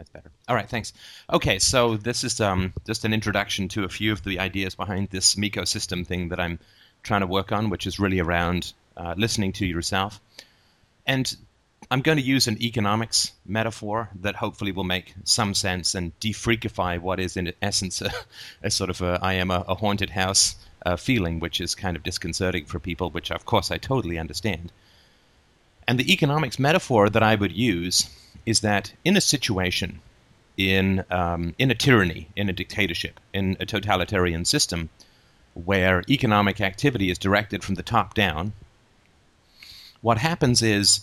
That's better. All right, thanks. Okay, so this is um, just an introduction to a few of the ideas behind this ecosystem thing that I'm trying to work on, which is really around uh, listening to yourself. And I'm going to use an economics metaphor that hopefully will make some sense and defreakify what is, in essence, a, a sort of a, I am a, a haunted house uh, feeling, which is kind of disconcerting for people, which of course I totally understand. And the economics metaphor that I would use is that in a situation, in um, in a tyranny, in a dictatorship, in a totalitarian system, where economic activity is directed from the top down, what happens is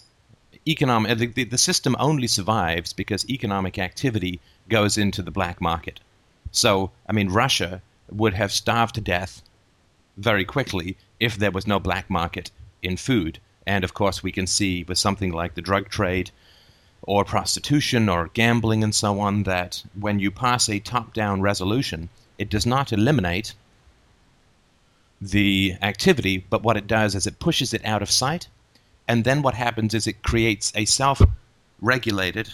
economic the, the system only survives because economic activity goes into the black market. So, I mean, Russia would have starved to death very quickly if there was no black market in food. And of course, we can see with something like the drug trade or prostitution or gambling and so on that when you pass a top down resolution, it does not eliminate the activity, but what it does is it pushes it out of sight. And then what happens is it creates a self regulated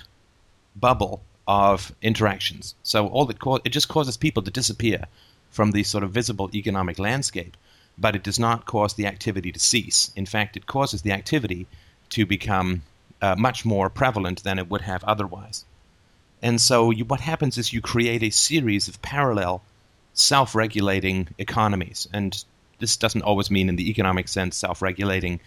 bubble of interactions. So all that it just causes people to disappear from the sort of visible economic landscape, but it does not cause the activity to cease. In fact, it causes the activity to become uh, much more prevalent than it would have otherwise. And so, you, what happens is you create a series of parallel self regulating economies. And this doesn't always mean, in the economic sense, self regulating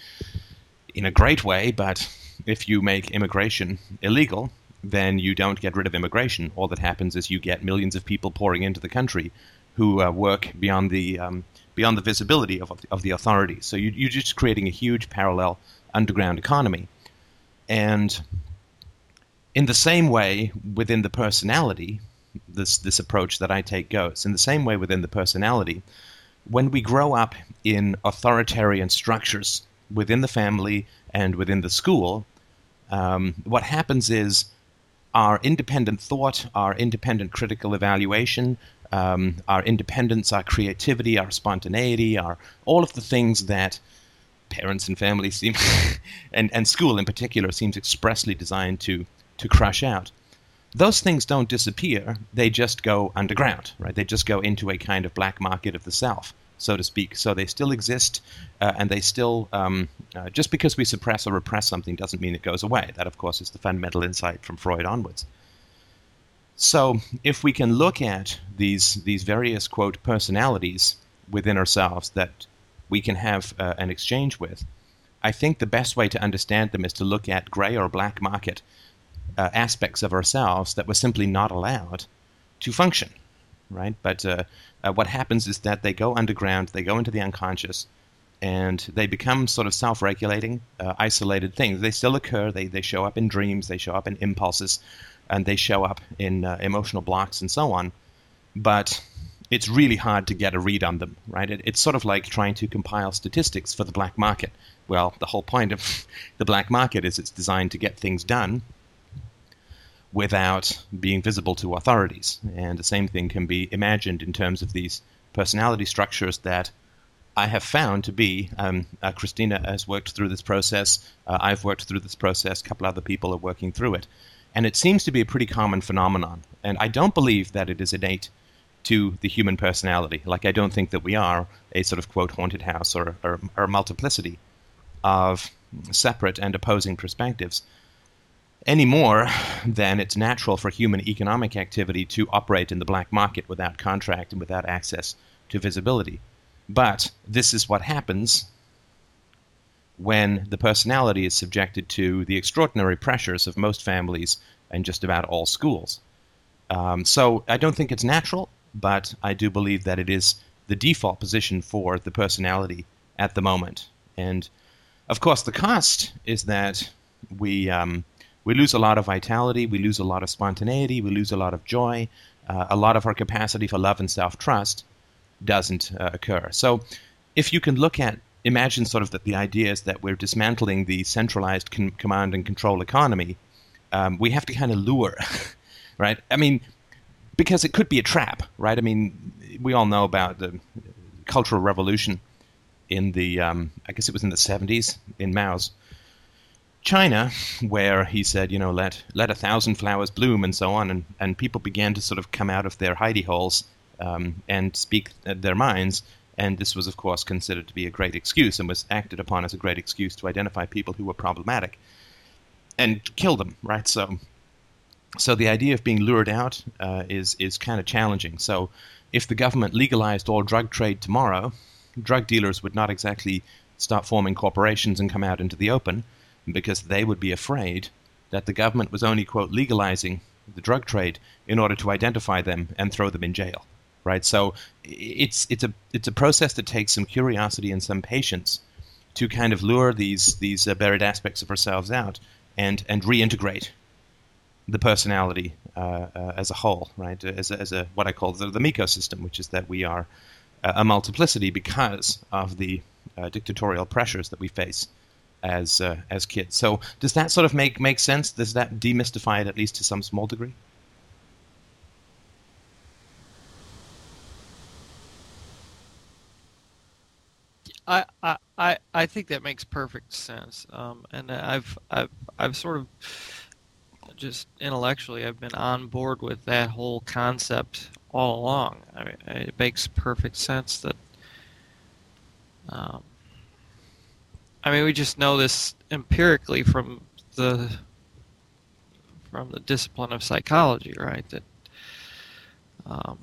in a great way, but if you make immigration illegal, then you don't get rid of immigration. All that happens is you get millions of people pouring into the country who uh, work beyond the um, beyond the visibility of, of the authorities. So you, you're just creating a huge parallel underground economy. And in the same way, within the personality, this this approach that I take goes. In the same way, within the personality, when we grow up in authoritarian structures within the family and within the school, um, what happens is our independent thought, our independent critical evaluation, um, our independence, our creativity, our spontaneity, our all of the things that parents and families seem, and, and school in particular, seems expressly designed to, to crush out. Those things don't disappear, they just go underground, right? They just go into a kind of black market of the self, so to speak. So they still exist, uh, and they still, um, uh, just because we suppress or repress something doesn't mean it goes away. That, of course, is the fundamental insight from Freud onwards. So if we can look at these, these various, quote, personalities within ourselves that we can have uh, an exchange with. I think the best way to understand them is to look at gray or black market uh, aspects of ourselves that were simply not allowed to function, right? But uh, uh, what happens is that they go underground, they go into the unconscious, and they become sort of self-regulating, uh, isolated things. They still occur. They they show up in dreams. They show up in impulses, and they show up in uh, emotional blocks and so on. But it's really hard to get a read on them, right? It, it's sort of like trying to compile statistics for the black market. Well, the whole point of the black market is it's designed to get things done without being visible to authorities. And the same thing can be imagined in terms of these personality structures that I have found to be. Um, uh, Christina has worked through this process. Uh, I've worked through this process. A couple other people are working through it. And it seems to be a pretty common phenomenon. And I don't believe that it is innate to the human personality. Like, I don't think that we are a sort of quote haunted house or, or, or a multiplicity of separate and opposing perspectives any more than it's natural for human economic activity to operate in the black market without contract and without access to visibility. But this is what happens when the personality is subjected to the extraordinary pressures of most families and just about all schools. Um, so I don't think it's natural but I do believe that it is the default position for the personality at the moment. And of course, the cost is that we um, we lose a lot of vitality, we lose a lot of spontaneity, we lose a lot of joy, uh, a lot of our capacity for love and self trust doesn't uh, occur. So, if you can look at imagine sort of that the idea is that we're dismantling the centralized command and control economy, um, we have to kind of lure, right? I mean, because it could be a trap, right? I mean, we all know about the Cultural Revolution in the, um, I guess it was in the 70s in Mao's China, where he said, you know, let let a thousand flowers bloom and so on, and, and people began to sort of come out of their hidey holes um, and speak their minds. And this was, of course, considered to be a great excuse and was acted upon as a great excuse to identify people who were problematic and kill them, right? So, so the idea of being lured out uh, is is kind of challenging. So, if the government legalized all drug trade tomorrow, drug dealers would not exactly start forming corporations and come out into the open because they would be afraid that the government was only, quote, legalizing the drug trade in order to identify them and throw them in jail. Right? So it's it's a it's a process that takes some curiosity and some patience to kind of lure these these uh, buried aspects of ourselves out and and reintegrate the personality uh, uh, as a whole, right? As a, as a what I call the, the ecosystem, which is that we are a multiplicity because of the uh, dictatorial pressures that we face as uh, as kids. So does that sort of make make sense? Does that demystify it at least to some small degree? I, I, I think that makes perfect sense. Um, and I've, I've, I've sort of just intellectually, I've been on board with that whole concept all along. I mean, it makes perfect sense that um, I mean, we just know this empirically from the from the discipline of psychology, right? That um,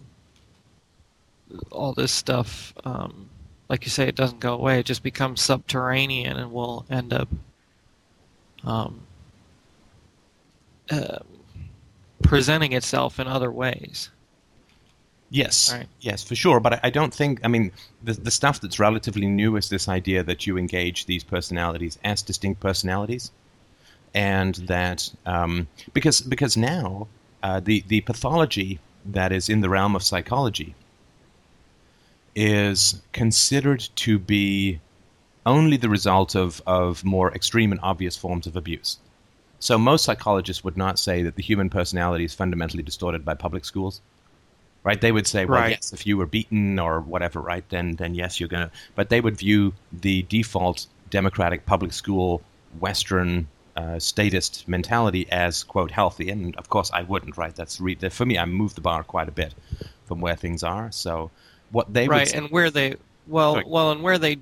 all this stuff, um, like you say, it doesn't go away. It just becomes subterranean, and will end up um, uh, presenting itself in other ways. Yes, right. yes, for sure. But I, I, don't think. I mean, the the stuff that's relatively new is this idea that you engage these personalities as distinct personalities, and that um, because because now uh, the the pathology that is in the realm of psychology is considered to be only the result of, of more extreme and obvious forms of abuse. So most psychologists would not say that the human personality is fundamentally distorted by public schools right? They would say, well, right. yes, if you were beaten or whatever, right, then then yes, you're gonna. But they would view the default democratic public school Western uh, statist mentality as quote healthy, and of course I wouldn't, right? That's re- for me. I moved the bar quite a bit from where things are. So what they right, say, and where they well, Sorry. well, and where they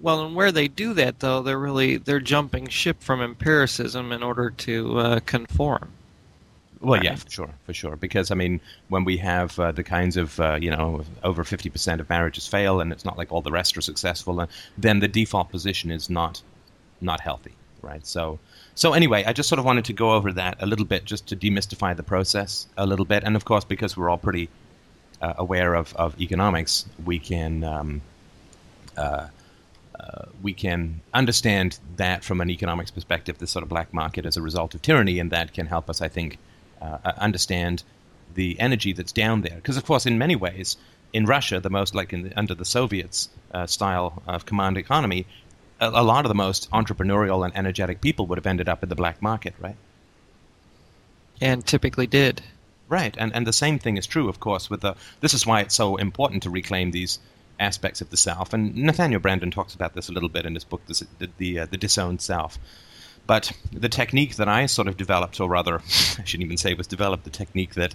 well, and where they do that though, they're really they're jumping ship from empiricism in order to uh, conform. Well, yeah, for sure, for sure. Because I mean, when we have uh, the kinds of uh, you know over fifty percent of marriages fail, and it's not like all the rest are successful, uh, then the default position is not not healthy, right? So, so anyway, I just sort of wanted to go over that a little bit, just to demystify the process a little bit, and of course, because we're all pretty uh, aware of, of economics, we can. Um, uh, we can understand that from an economics perspective, this sort of black market as a result of tyranny, and that can help us, I think, uh, uh, understand the energy that's down there. Because, of course, in many ways, in Russia, the most like the, under the Soviets uh, style of command economy, a, a, lot of the most entrepreneurial and energetic people would have ended up in the black market, right? And typically did. Right, and and the same thing is true, of course. With the this is why it's so important to reclaim these aspects of the self. And Nathaniel Branden talks about this a little bit in his book, the the, the, uh, the disowned self. But the technique that I sort of developed, or rather, I shouldn't even say was developed, the technique that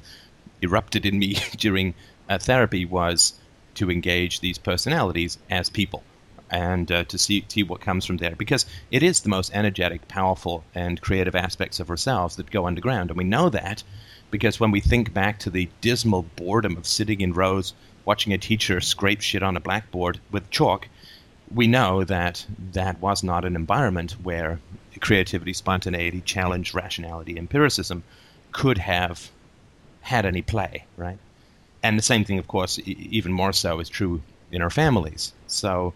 erupted in me during uh, therapy was to engage these personalities as people and uh, to see, see what comes from there. Because it is the most energetic, powerful, and creative aspects of ourselves that go underground. And we know that because when we think back to the dismal boredom of sitting in rows watching a teacher scrape shit on a blackboard with chalk, we know that that was not an environment where creativity, spontaneity, challenge, rationality, empiricism could have had any play, right? And the same thing, of course, e- even more so is true in our families. So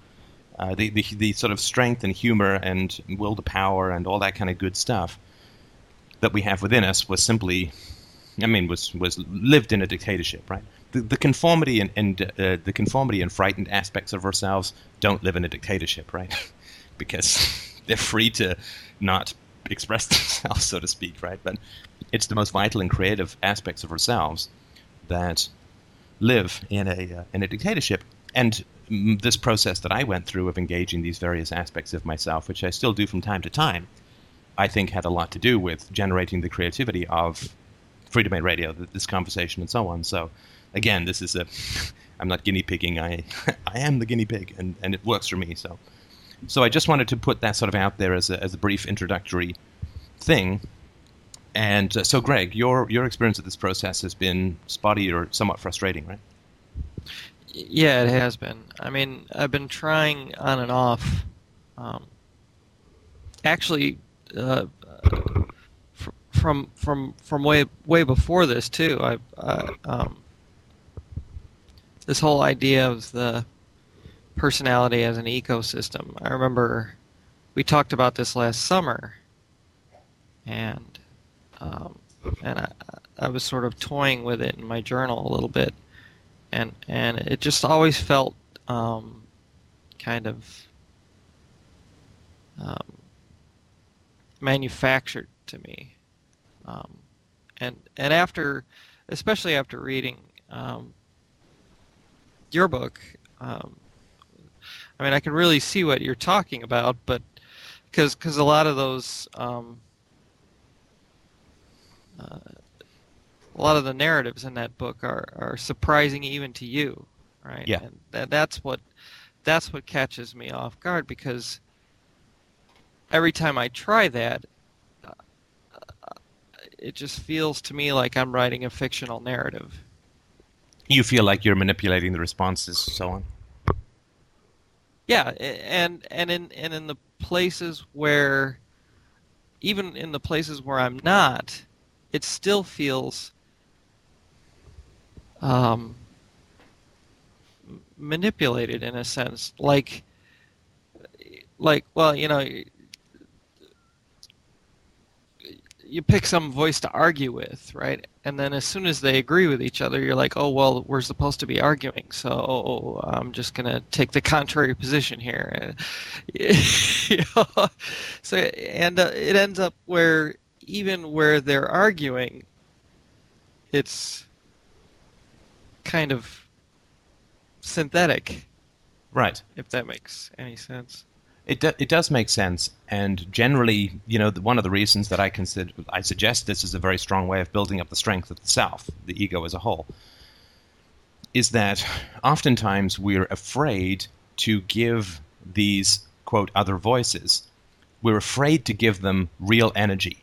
uh, the, the, the sort of strength and humor and will to power and all that kind of good stuff that we have within us was simply, I mean, was was lived in a dictatorship, right? The, the conformity and, and uh, the conformity and frightened aspects of ourselves don't live in a dictatorship, right? because they're free to not express themselves, so to speak, right? But it's the most vital and creative aspects of ourselves that live in a uh, in a dictatorship. And this process that I went through of engaging these various aspects of myself, which I still do from time to time, I think had a lot to do with generating the creativity of Freedomain Radio, this conversation, and so on. So, again, this is a I'm not guinea pigging. I I am the guinea pig, and, and it works for me. So, so I just wanted to put that sort of out there as a as a brief introductory thing. And uh, so, Greg, your your experience of this process has been spotty or somewhat frustrating, right? Yeah, it has been. I mean, I've been trying on and off. Um, actually, uh, from from from way way before this too. I um, this whole idea of the personality as an ecosystem. I remember we talked about this last summer, and um, and I, I was sort of toying with it in my journal a little bit, and and it just always felt um, kind of um, manufactured to me, um, and and after, especially after reading um, your book, um, I mean, I can really see what you're talking about, but because because a lot of those um, uh, a lot of the narratives in that book are, are surprising even to you, right? Yeah. And that, that's what that's what catches me off guard because every time I try that, uh, it just feels to me like I'm writing a fictional narrative you feel like you're manipulating the responses, so on. Yeah, and and in and in the places where, even in the places where I'm not, it still feels um, manipulated in a sense. Like, like well, you know, you pick some voice to argue with, right? And then as soon as they agree with each other, you're like, oh well, we're supposed to be arguing, so I'm just gonna take the contrary position here. you know? So and uh, it ends up where even where they're arguing, it's kind of synthetic, right? If that makes any sense. It, do, it does make sense, and generally, you know, the, one of the reasons that I consider I suggest this is a very strong way of building up the strength of the self, the ego as a whole, is that oftentimes we're afraid to give these quote other voices, we're afraid to give them real energy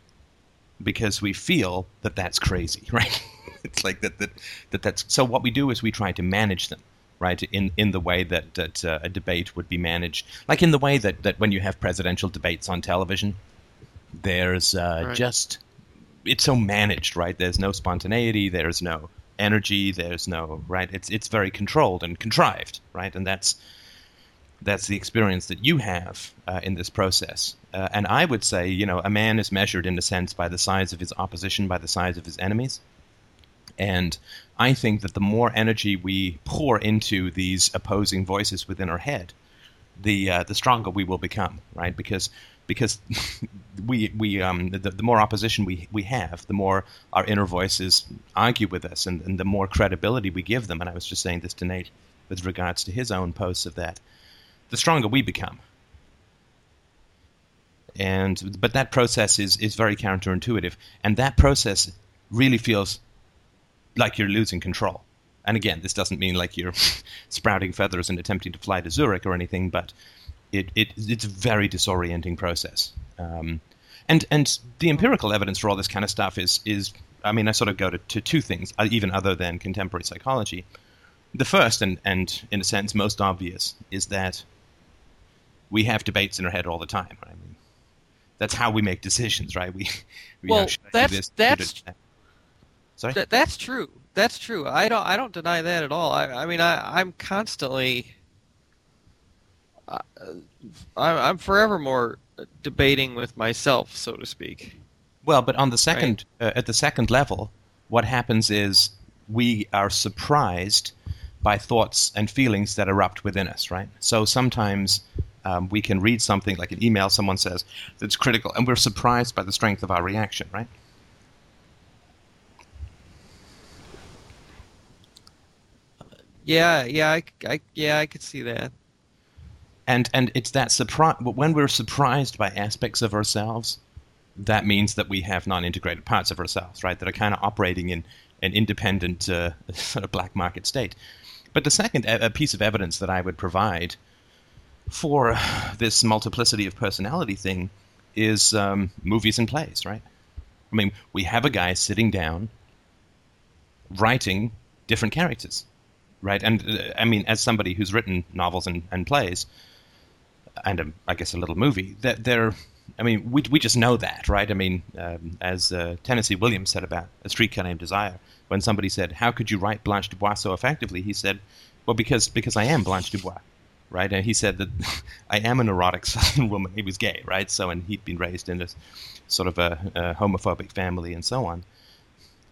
because we feel that that's crazy, right? it's like that, that that that's so. What we do is we try to manage them right? In in the way that that uh, a debate would be managed, like in the way that that when you have presidential debates on television, there's uh, right. just it's so managed, right? There's no spontaneity, there's no energy, there's no right. It's it's very controlled and contrived, right? And that's that's the experience that you have uh, in this process. Uh, and I would say, you know, a man is measured in a sense by the size of his opposition, by the size of his enemies. And I think that the more energy we pour into these opposing voices within our head, the uh, the stronger we will become, right? Because because we we um the, the more opposition we, we have, the more our inner voices argue with us, and, and the more credibility we give them. And I was just saying this to Nate with regards to his own posts of that, the stronger we become. And but that process is is very counterintuitive, and that process really feels like you're losing control. And again, this doesn't mean like you're sprouting feathers and attempting to fly to Zurich or anything, but it, it it's a very disorienting process. Um, and and the empirical evidence for all this kind of stuff is is I mean I sort of go to, to two things, uh, even other than contemporary psychology. The first and and in a sense most obvious is that we have debates in our head all the time. Right? I mean, that's how we make decisions, right? We, we well, know, that's this, that's Sorry. Th- that's true. That's true. I don't. I don't deny that at all. I. I mean, I. I'm constantly. Uh, I, I'm forever more debating with myself, so to speak. Well, but on the second, right? uh, at the second level, what happens is we are surprised by thoughts and feelings that erupt within us, right? So sometimes um, we can read something like an email someone says that's critical, and we're surprised by the strength of our reaction, right? Yeah, yeah, I, I, yeah, I could see that. And and it's that surprise when we're surprised by aspects of ourselves that means that we have non-integrated parts of ourselves, right, that are kind of operating in an independent uh, sort of black market state. But the second a piece of evidence that I would provide for this multiplicity of personality thing is um, movies and plays, right? I mean, we have a guy sitting down writing different characters, right? And uh, I mean, as somebody who's written novels and, and plays, and a, I guess a little movie, that they're, I mean, we, we just know that, right? I mean, um, as uh, Tennessee Williams said about A Streetcar Named Desire, when somebody said, "How could you write Blanche DuBois so effectively?" He said, "Well, because because I am Blanche DuBois." Right, and he said that I am an erotic Southern woman. He was gay, right? So, and he'd been raised in this sort of a, a homophobic family and so on.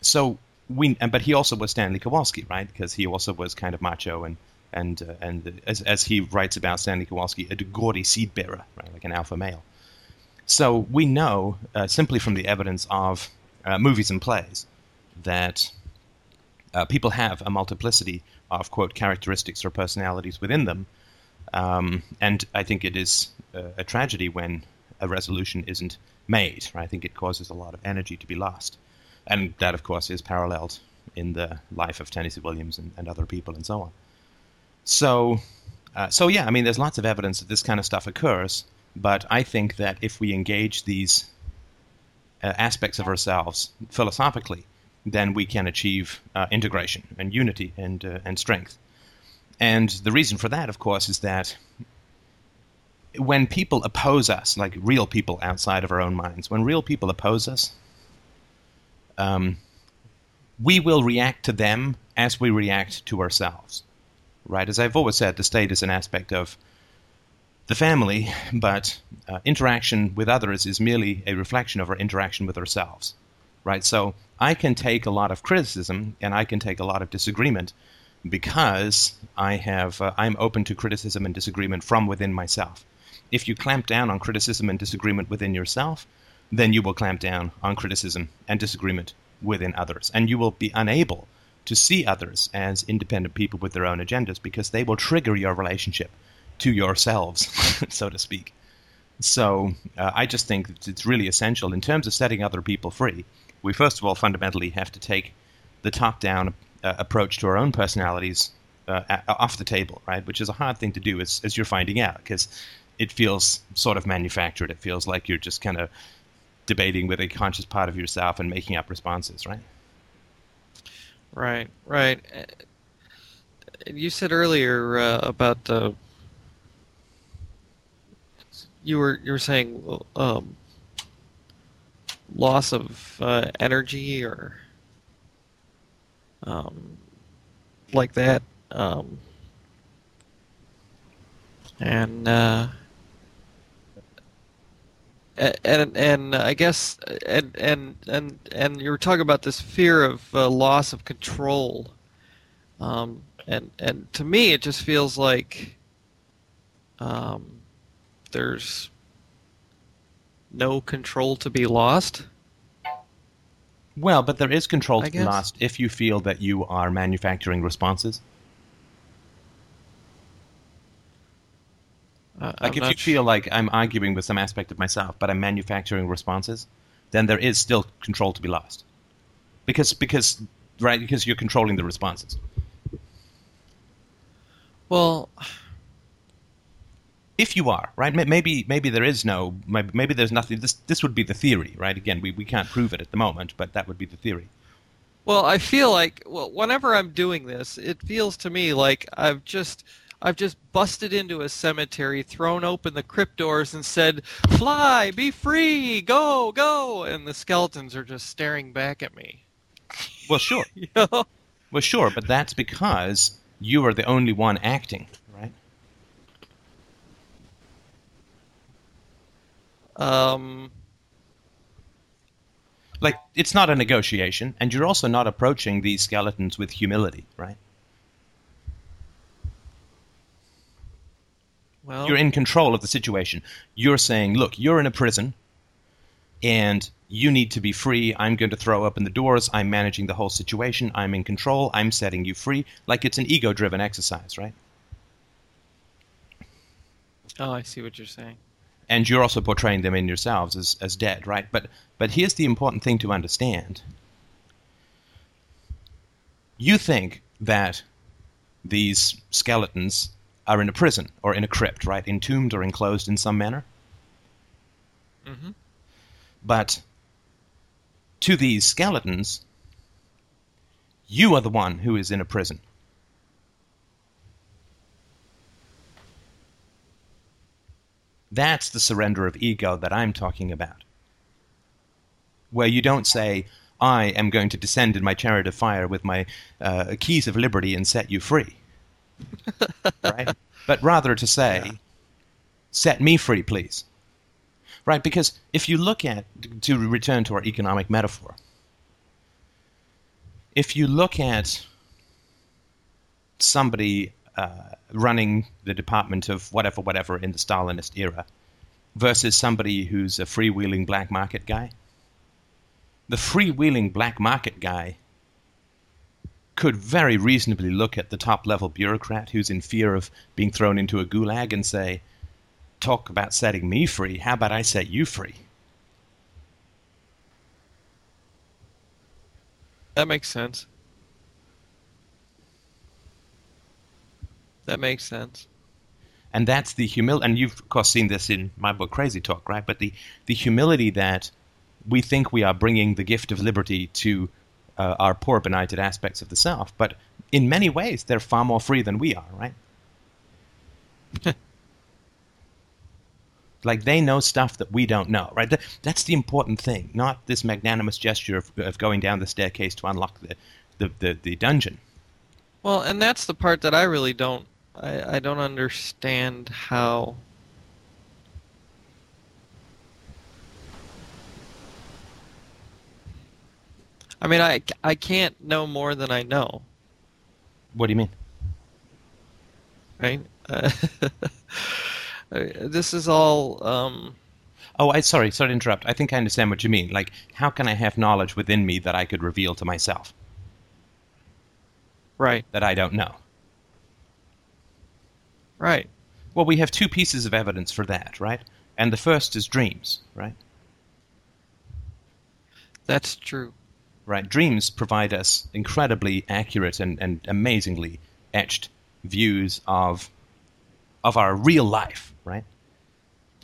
So we, but he also was Stanley Kowalski, right? Because he also was kind of macho and and uh, and as, as he writes about Stanley Kowalski, a gaudy seed bearer, right, like an alpha male. So we know uh, simply from the evidence of uh, movies and plays that uh, people have a multiplicity of quote characteristics or personalities within them, um, and I think it is uh, a tragedy when a resolution isn't made. Right? I think it causes a lot of energy to be lost, and that of course is paralleled in the life of Tennessee Williams and, and other people and so on. So, uh, so yeah, I mean, there's lots of evidence that this kind of stuff occurs, but I think that if we engage these uh, aspects of ourselves philosophically, then we can achieve uh, integration and unity and uh, and strength. And the reason for that, of course, is that when people oppose us, like real people outside of our own minds, when real people oppose us, um, we will react to them as we react to ourselves. Right? As I've always said, the state is an aspect of the family, but uh, interaction with others is merely a reflection of our interaction with ourselves right? So I can take a lot of criticism and I can take a lot of disagreement because I have uh, I'm open to criticism and disagreement from within myself. If you clamp down on criticism and disagreement within yourself, then you will clamp down on criticism and disagreement within others, and you will be unable to see others as independent people with their own agendas because they will trigger your relationship to yourselves, so to speak. So uh, I just think it's really essential in terms of setting other people free we first of all fundamentally have to take the top-down uh, approach to our own personalities uh, off the table, right? Which is a hard thing to do, as, as you're finding out, because it feels sort of manufactured. It feels like you're just kind of debating with a conscious part of yourself and making up responses, right? Right, right. You said earlier uh, about the you were you were saying um, loss of uh, energy or um, like that. Um, and uh, and and I guess and and and and you were talking about this fear of uh, loss of control, um, and and to me it just feels like um, there's no control to be lost? Well, but there is control to be lost if you feel that you are manufacturing responses. Uh, like I'm if you feel like I'm arguing with some aspect of myself, but I'm manufacturing responses, then there is still control to be lost. Because because right because you're controlling the responses. Well, if you are right maybe maybe there is no maybe there's nothing this this would be the theory right again we, we can't prove it at the moment but that would be the theory well i feel like well whenever i'm doing this it feels to me like i've just i've just busted into a cemetery thrown open the crypt doors and said fly be free go go and the skeletons are just staring back at me well sure you know? well sure but that's because you are the only one acting right? Um, like it's not a negotiation, and you're also not approaching these skeletons with humility, right? Well, you're in control of the situation. You're saying, "Look, you're in a prison, and you need to be free. I'm going to throw open the doors. I'm managing the whole situation. I'm in control. I'm setting you free." Like it's an ego-driven exercise, right? Oh, I see what you're saying. and you're also portraying them in yourselves as, as dead, right? But but here's the important thing to understand. You think that these skeletons are in a prison or in a crypt, right? Entombed or enclosed in some manner. Mm-hmm. But to these skeletons, you are the one who is in a prison. That's the surrender of ego that I'm talking about. Where you don't say, I am going to descend in my chariot of fire with my uh, keys of liberty and set you free. Right? But rather to say, yeah. set me free, please. Right? Because if you look at, to return to our economic metaphor, if you look at somebody uh, running the department of whatever, whatever in the Stalinist era versus somebody who's a freewheeling black market guy, the freewheeling black market guy could very reasonably look at the top level bureaucrat who's in fear of being thrown into a gulag and say, Talk about setting me free. How about I set you free? That makes sense. That makes sense. And that's the humility, and you've of course seen this in my book Crazy Talk, right? But the the humility that we think we are bringing the gift of liberty to uh, our poor benighted aspects of the self, but in many ways they're far more free than we are, right? like they know stuff that we don't know, right? That's the important thing, not this magnanimous gesture of, of going down the staircase to unlock the, the, the, the dungeon. Well, and that's the part that I really don't I, I don't understand how I mean, I, I can't know more than I know. What do you mean? Right? Uh, this is all. Um, oh, I sorry, sorry to interrupt. I think I understand what you mean. Like, how can I have knowledge within me that I could reveal to myself? Right. That I don't know. Right. Well, we have two pieces of evidence for that, right? And the first is dreams, right? That's true. Right. Dreams provide us incredibly accurate and, and amazingly etched views of of our real life, right?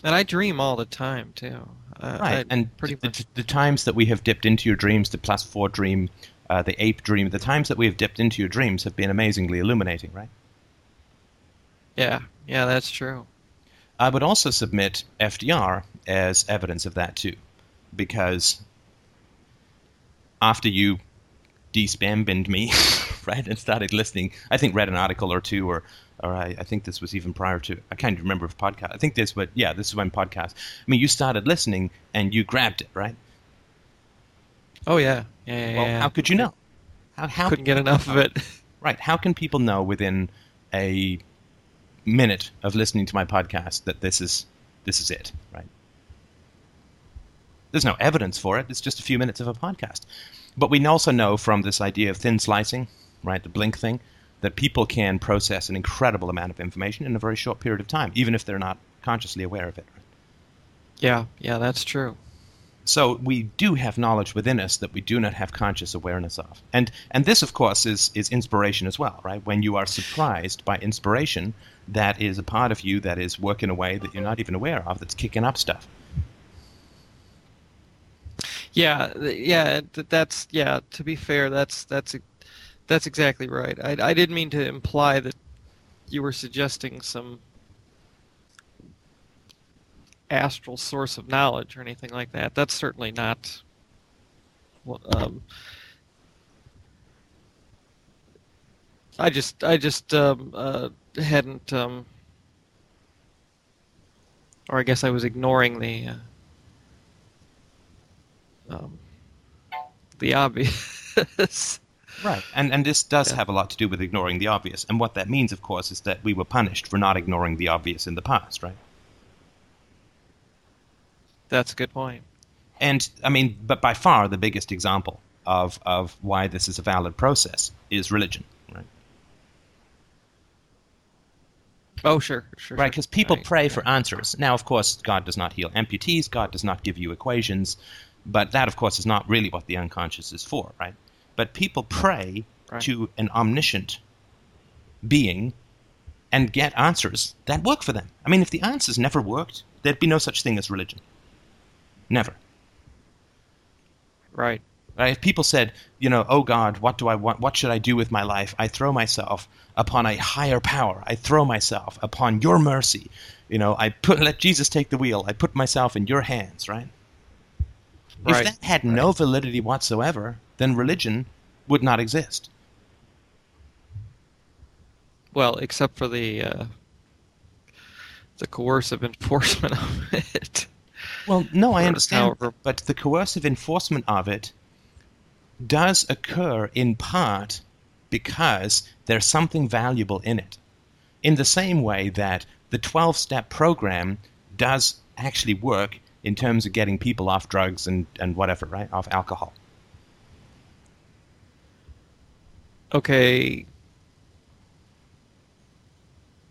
And I dream all the time too. Uh, right. I and pretty the, much... the, times that we have dipped into your dreams, the plus four dream, uh, the ape dream, the times that we have dipped into your dreams have been amazingly illuminating, right? Yeah, yeah, that's true. I would also submit FDR as evidence of that too, because after you despammed me, right, and started listening, I think read an article or two, or or I, I think this was even prior to I can't remember if podcast. I think this, but yeah, this is when podcast. I mean, you started listening and you grabbed it, right? Oh yeah, yeah. yeah well, yeah. how could you know? How, how couldn't get enough of it? Right. How can people know within a minute of listening to my podcast that this is this is it, right? There's no evidence for it. It's just a few minutes of a podcast. But we also know from this idea of thin slicing, right, the blink thing, that people can process an incredible amount of information in a very short period of time, even if they're not consciously aware of it. Yeah, yeah, that's true. So we do have knowledge within us that we do not have conscious awareness of. And and this of course is is inspiration as well, right? When you are surprised by inspiration, that is a part of you that is working away that you're not even aware of that's kicking up stuff. Yeah, yeah, that's yeah, to be fair, that's that's that's exactly right. I I didn't mean to imply that you were suggesting some astral source of knowledge or anything like that. That's certainly not. Um, I just I just um, uh, hadn't, um, or I guess I was ignoring the uh, um, the obvious. Right, and and this does yeah. have a lot to do with ignoring the obvious, and what that means, of course, is that we were punished for not ignoring the obvious in the past, right? That's a good point. And I mean, but by far the biggest example of of why this is a valid process is religion, right? Oh, sure, sure. right? sure. Because people Right, pray yeah. for answers. Now, of course, God does not heal amputees. God does not give you equations, but that, of course, is not really what the unconscious is for, right? But people pray Right. to an omniscient being and get answers that work for them. I mean, if the answers never worked, there'd be no such thing as religion. Never. Right. Right? If people said, you know, oh God, what do I want? What should I do with my life? I throw myself upon a higher power. I throw myself upon your mercy. You know, I put let Jesus take the wheel. I put myself in your hands. Right? Right. If that had no validity whatsoever, then religion would not exist. Well, except for the uh, the coercive enforcement of it. Well, no, I understand, however- but the coercive enforcement of it does occur in part because there's something valuable in it. In the same way that the 12 step program does actually work in terms of getting people off drugs and, and whatever, right? Off alcohol. Okay.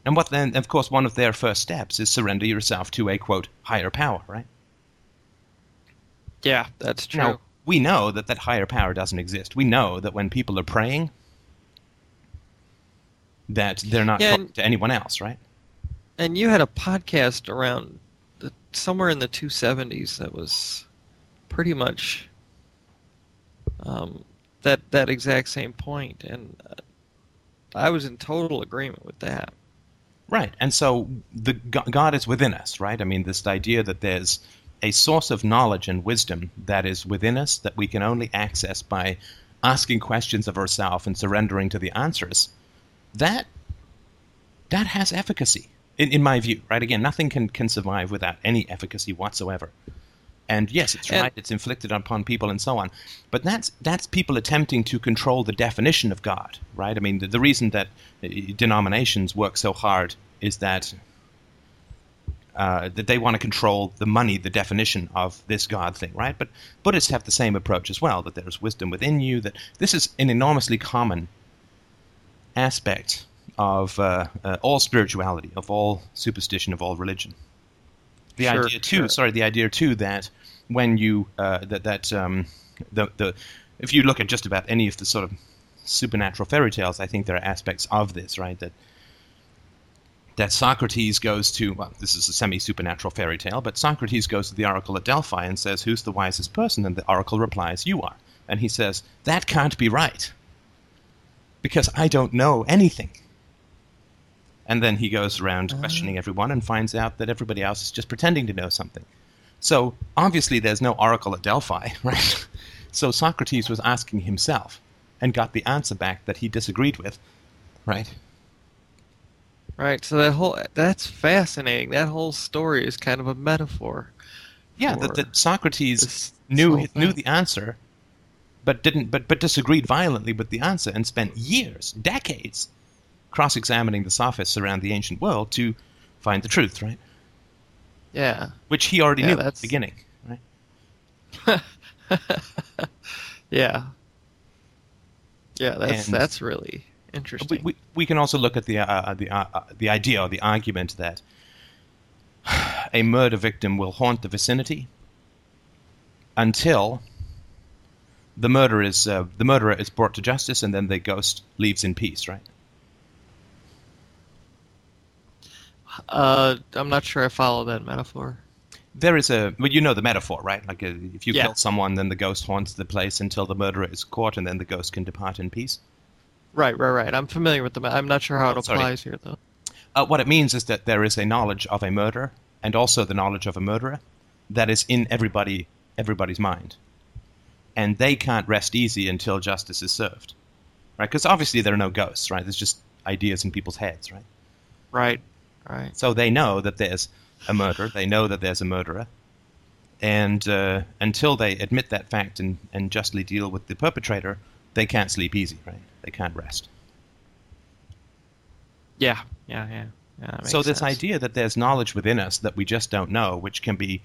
And what then, of course, one of their first steps is surrender yourself to a quote higher power, right? Yeah, that's true. Now, we know that that higher power doesn't exist. We know that when people are praying, that they're not Yeah, talking and- to anyone else, right? And you had a podcast around somewhere in the 270s that was pretty much um, that that exact same point, and uh, I was in total agreement with that. Right. And so the God is within us, right? I mean, this idea that there's a source of knowledge and wisdom that is within us that we can only access by asking questions of ourselves and surrendering to the answers. That that has efficacy, in, in my view, right? Again, nothing can, can survive without any efficacy whatsoever. And yes, it's And- right, it's inflicted upon people and so on. But that's that's people attempting to control the definition of God, right? I mean, the, the reason that uh, denominations work so hard is that uh, that they want to control the money, the definition of this God thing, right? But Buddhists have the same approach as well, that there's wisdom within you, that this is an enormously common aspect of uh, uh, all spirituality, of all superstition, of all religion. The Sure, idea too, sure. sorry, the idea too that when you uh, that that um, the the if you look at just about any of the sort of supernatural fairy tales, I think there are aspects of this, right? That that Socrates goes to well, this is a semi-supernatural fairy tale, but Socrates goes to the oracle at Delphi and says, "Who's the wisest person?" And the oracle replies, "You are." And he says, "That can't be right, because I don't know anything." And then he goes around uh-huh. questioning everyone and finds out that everybody else is just pretending to know something. So obviously, there's no oracle at Delphi, right? So Socrates was asking himself and got the answer back that he disagreed with, right? Right. So that whole that's fascinating. That whole story is kind of a metaphor. Yeah, that, that Socrates this- knew this knew the answer, but didn't but but disagreed violently with the answer and spent years, decades, cross-examining the sophists around the ancient world to find the truth, right? Yeah. Which he already Yeah, knew at the beginning, right? yeah. Yeah, that's And- that's really interesting. we, we can also look at the uh, the uh, uh, the idea or the argument that a murder victim will haunt the vicinity until the murder is uh, the murderer is brought to justice, and then the ghost leaves in peace, right? Uh, I'm not sure I follow that metaphor. There is a well, you know the metaphor, right? Like uh, if you Yeah. kill someone, then the ghost haunts the place until the murderer is caught, and then the ghost can depart in peace. Right, right, right. I'm familiar with the. I'm not sure how it sorry. applies here, though. Uh, what it means is that there is a knowledge of a murder and also the knowledge of a murderer that is in everybody everybody's mind, and they can't rest easy until justice is served, right? Because obviously there are no ghosts, right? There's just ideas in people's heads, right? Right, right. So they know that there's a murder. They know that there's a murderer, and uh, until they admit that fact and, and justly deal with the perpetrator, they can't sleep easy, right? They can't rest. Yeah, yeah, yeah. yeah So this sense. idea that there's knowledge within us that we just don't know, which can be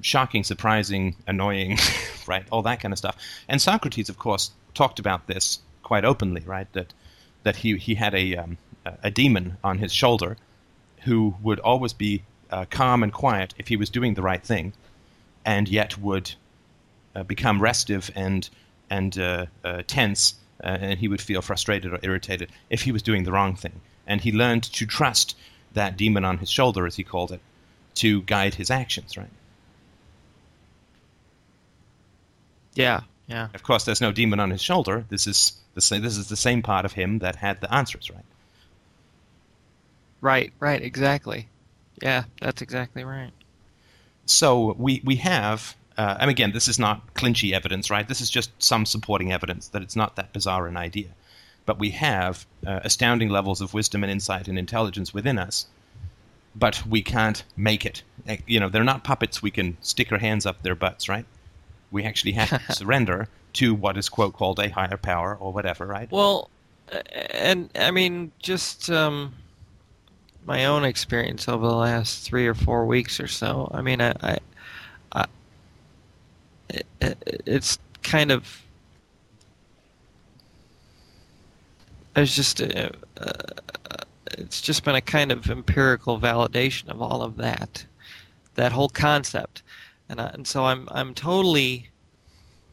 shocking, surprising, annoying, right? All that kind of stuff. And Socrates, of course, talked about this quite openly, right? That that he he had a um, a- a demon on his shoulder who would always be uh, calm and quiet if he was doing the right thing, and yet would uh, become restive and and uh, uh, tense, uh, and he would feel frustrated or irritated if he was doing the wrong thing. And he learned to trust that demon on his shoulder, as he called it, to guide his actions. Right. Yeah, yeah. Of course, there's no demon on his shoulder. This is the same. This is the same part of him that had the answers, right? Right, right, exactly. Yeah, that's exactly right. So we we have. Uh, and again, this is not clinchy evidence, right? This is just some supporting evidence that it's not that bizarre an idea. But we have uh, astounding levels of wisdom and insight and intelligence within us, but we can't make it. You know, they're not puppets we can stick our hands up their butts, right? We actually have to surrender to what is quote called a higher power or whatever, right? Well, and I mean, just um, my own experience over the last three or four weeks or so. I mean, I, I, I it, it's kind of there's just a, uh, it's just been a kind of empirical validation of all of that, that whole concept, and I, and so I'm I'm totally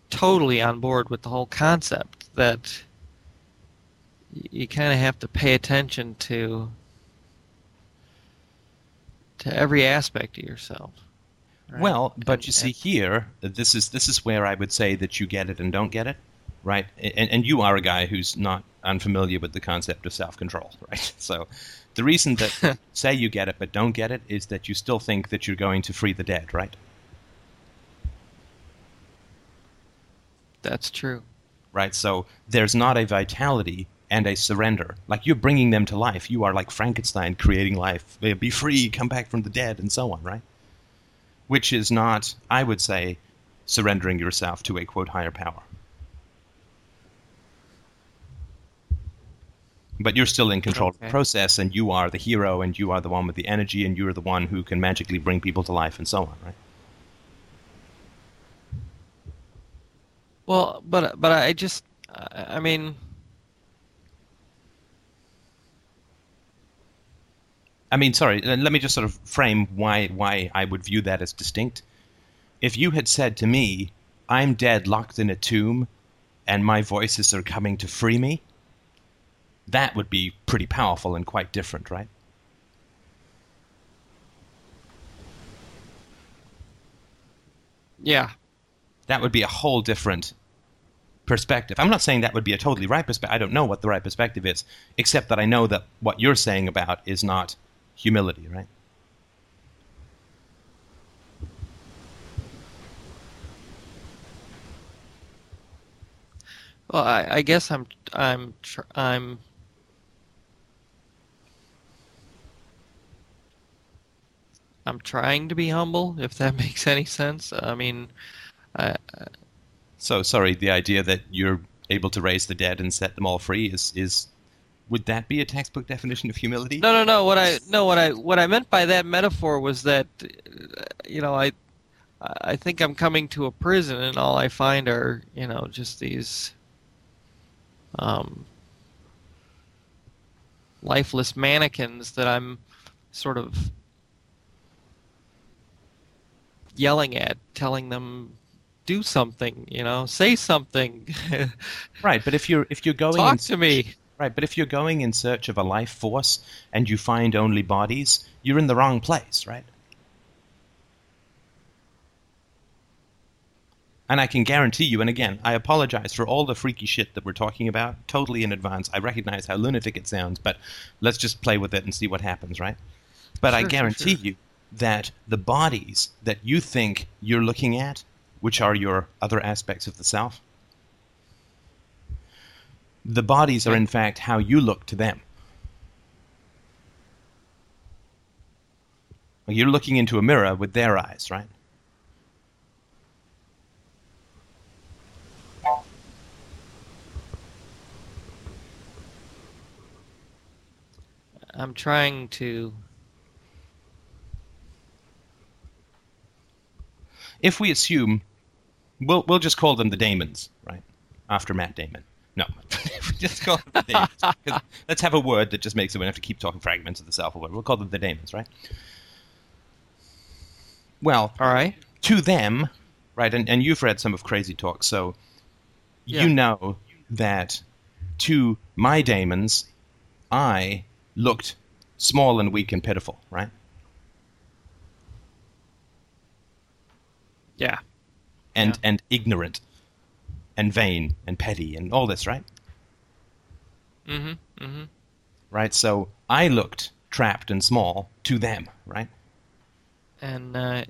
totally on board with the whole concept that you kind of have to pay attention to to every aspect of yourself. Right? Well, but and, you see here, this is this is where I would say that you get it and don't get it, right? And, and you are a guy who's not unfamiliar with the concept of self-control, right? So, the reason that say you get it but don't get it is that you still think that you're going to free the dead, right? That's true. Right? So there's not a vitality and a surrender. Like you're bringing them to life. You are like Frankenstein creating life. Be free, come back from the dead, and so on, right? Which is not, I would say, surrendering yourself to a quote higher power. But you're still in control okay. of the process, and you are the hero, and you are the one with the energy, and you're the one who can magically bring people to life, and so on, right? Well, but but I just, I mean. I mean, sorry. Uh, let me just sort of frame why why I would view that as distinct. If you had said to me, "I'm dead, locked in a tomb, and my voices are coming to free me," that would be pretty powerful and quite different, right? Yeah, that would be a whole different perspective. I'm not saying that would be a totally right perspective. I don't know what the right perspective is, except that I know that what you're saying about is not humility, right? Well, I, I guess I'm I'm I'm I'm trying to be humble, if that makes any sense. I mean, so sorry, the idea that you're able to raise the dead and set them all free is is would that be a textbook definition of humility? No, no, no. What I no, what I what I meant by that metaphor was that you know I I think I'm coming to a prison and all I find are you know just these um, lifeless mannequins that I'm sort of yelling at, telling them do something, you know, say something. right, but if you're if you're going talk to me. Right, but if you're going in search of a life force and you find only bodies, you're in the wrong place, right? And I can guarantee you, and again, I apologize for all the freaky shit that we're talking about totally in advance. I recognize how lunatic it sounds, but let's just play with it and see what happens, right? But sure, I guarantee sure. you that the bodies that you think you're looking at which are your other aspects of the self. The bodies are, in fact, how you look to them. You're looking into a mirror with their eyes, right? I'm trying to. If we assume We'll we'll just call them the Damons, right? After Matt Damon. No, just call them the daemons. Let's have a word that just makes it. We have to keep talking fragments of the self or whatever. We'll call them the daemons, right? Well, All right. to them, right, and, and you've read some of Crazy Talk, so Yeah. you know that to my daemons, I looked small and weak and pitiful, right? Yeah. And Yeah. and ignorant and vain and petty and all this, right? Mm-hmm. Mm-hmm. Right? So I looked trapped and small to them, right? And uh,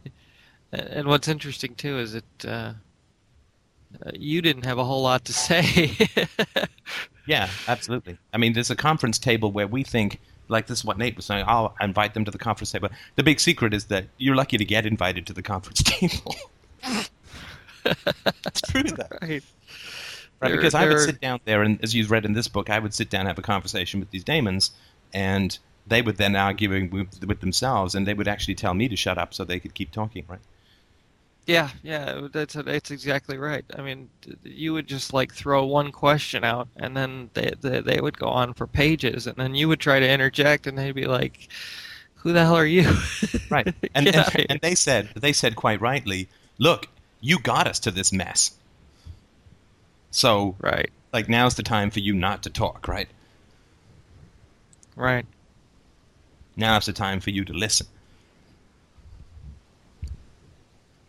and what's interesting too is that uh, uh, you didn't have a whole lot to say. Yeah, absolutely. I mean, there's a conference table where we think, like this is what Nate was saying, I'll invite them to the conference table. The big secret is that you're lucky to get invited to the conference table. It's true, though. right. Right, There- because I would there- sit down there, and as you've read in this book, I would sit down and have a conversation with these daemons, and they would then argue with, with themselves, and they would actually tell me to shut up so they could keep talking, right? Yeah, yeah, that's that's exactly right. I mean, you would just like throw one question out, and then they, they they would go on for pages, and then you would try to interject, and they'd be like, "Who the hell are you?" Right. And, and, out of here. and they said they said quite rightly, look, you got us to this mess. So right, like now's the time for you not to talk, right? right, Now's the time for you to listen.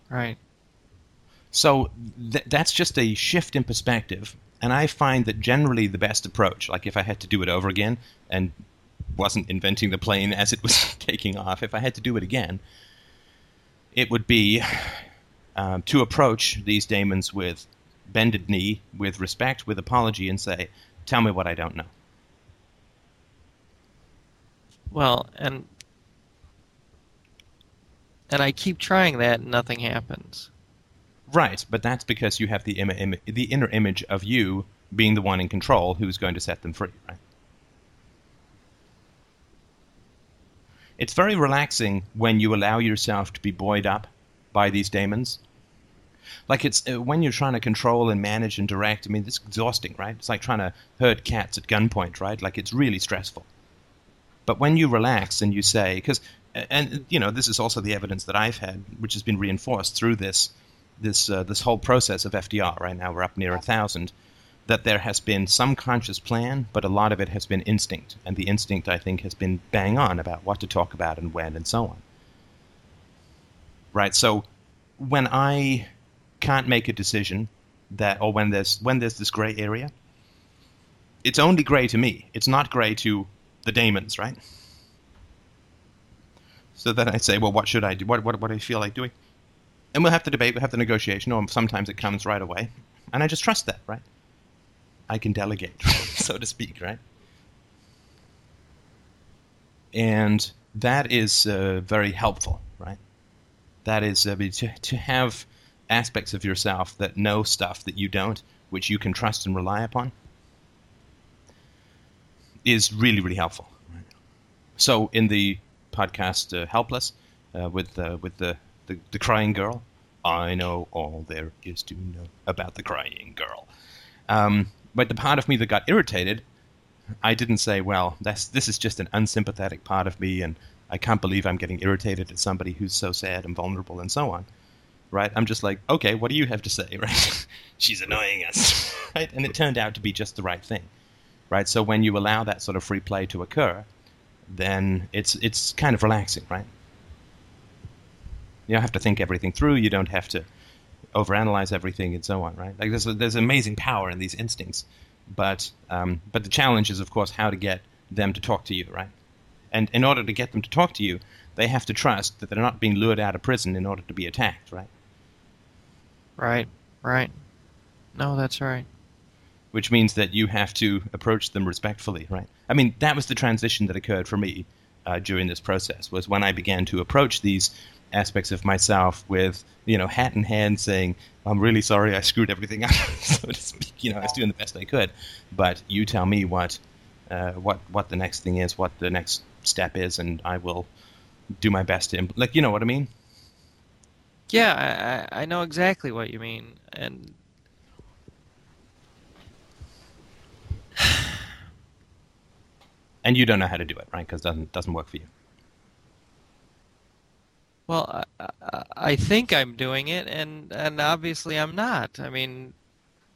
right. So th- that's just a shift in perspective, and I find that generally the best approach, like if I had to do it over again and wasn't inventing the plane as it was taking off, if I had to do it again, it would be um, to approach these daemons with bended knee, with respect, with apology, and say, "Tell me what I don't know." Well, and and I keep trying that, and nothing happens. Right, but that's because you have the Im- Im- the inner image of you being the one in control who's going to set them free, right? It's very relaxing when you allow yourself to be buoyed up by these daemons. Like it's uh, when you're trying to control and manage and direct. I mean, it's exhausting, right? It's like trying to herd cats at gunpoint, right? Like it's really stressful. But when you relax and you say, because, and you know, this is also the evidence that I've had, which has been reinforced through this this uh, this whole process of FDR. Right now, we're up near a thousand. That there has been some conscious plan, but a lot of it has been instinct, and the instinct I think has been bang on about what to talk about and when and so on. Right. So when I can't make a decision that, or when there's when there's this gray area, it's only gray to me. It's not gray to the daemons, right? So then I say, well, what should I do? What what what do I feel like doing? and we'll have the debate, we'll have the negotiation, or sometimes it comes right away. And I just trust that, right? I can delegate, so to speak, right? And that is uh, very helpful, right? That is uh, to, to have aspects of yourself that know stuff that you don't, which you can trust and rely upon, is really, really helpful. Right? So in the podcast uh, Helpless, uh, with, uh, with the the, the crying girl. I know all there is to know about the crying girl. Um, but the part of me that got irritated, I didn't say, well, that's, this is just an unsympathetic part of me, and I can't believe I'm getting irritated at somebody who's so sad and vulnerable and so on. Right? I'm just like, okay, what do you have to say? Right? She's annoying us. Right? And it turned out to be just the right thing. Right? So when you allow that sort of free play to occur, then it's it's kind of relaxing, right? You don't have to think everything through. You don't have to overanalyze everything and so on, right? Like there's there's amazing power in these instincts, but um, but the challenge is, of course, how to get them to talk to you, right? And in order to get them to talk to you, they have to trust that they're not being lured out of prison in order to be attacked, right? Right, right. No, that's right. Which means that you have to approach them respectfully, right? I mean, that was the transition that occurred for me uh, during this process. Was when I began to approach these aspects of myself with you know hat in hand saying i'm really sorry i screwed everything up so to speak you know i was doing the best i could but you tell me what uh, what what the next thing is what the next step is and i will do my best to impl- like you know what i mean Yeah, I, I know exactly what you mean, and and you don't know how to do it, right? Because it doesn't doesn't work for you. Well, I, I think I'm doing it, and and obviously I'm not. I mean,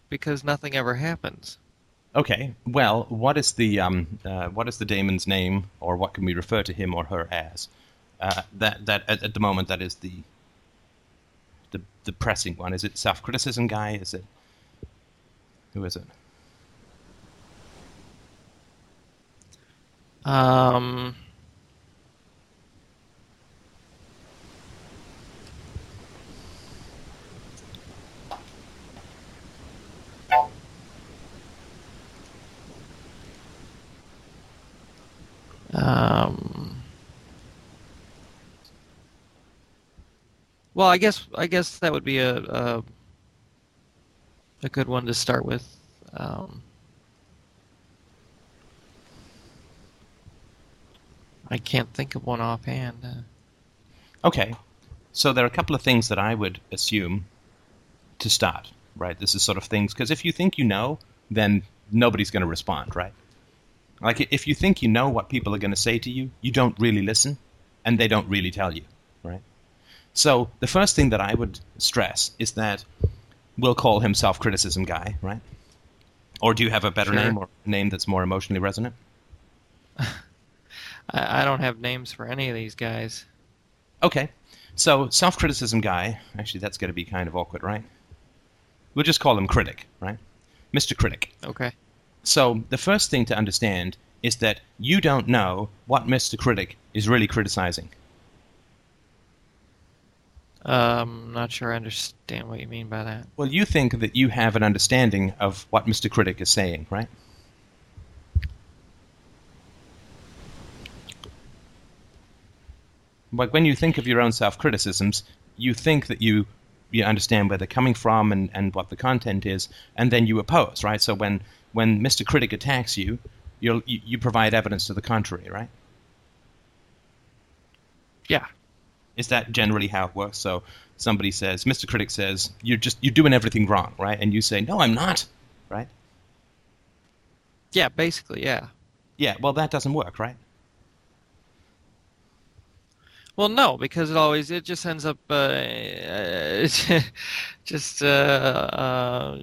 because nothing ever happens. Okay. Well, what is the um, uh, what is the daemon's name, or what can we refer to him or her as? Uh, that that at, at the moment that is the the the pressing one. Is it self criticism guy? Is it who is it? Um. Um, well, I guess I guess that would be a a, a good one to start with. Um, I can't think of one offhand. Okay. So there are a couple of things that I would assume to start, right? This is sort of things because if you think you know, then nobody's going to respond, right? Like if you think you know what people are going to say to you, you don't really listen, and they don't really tell you, right? So the first thing that I would stress is that we'll call him self-criticism guy, right? Or do you have a better Sure. name or a name that's more emotionally resonant? I, I don't have names for any of these guys. Okay. So self-criticism guy, actually that's going to be kind of awkward, right? We'll just call him critic, right? Mr. Critic. Okay. So the first thing to understand is that you don't know what Mr. Critic is really criticizing. Um, I'm not sure I understand what you mean by that. Well, you think that you have an understanding of what Mr. Critic is saying, right? Like when you think of your own self-criticisms, you think that you you understand where they're coming from and, and what the content is, and then you oppose, right? So when when Mr. Critic attacks you, you'll, you you provide evidence to the contrary, right? Yeah. Is that generally how it works? So somebody says, Mr. Critic says, you're just you're doing everything wrong, right? And you say, no, I'm not, right? Yeah, basically, yeah. Yeah, well, that doesn't work, right? Well, no, because it always it just ends up uh, just uh, uh,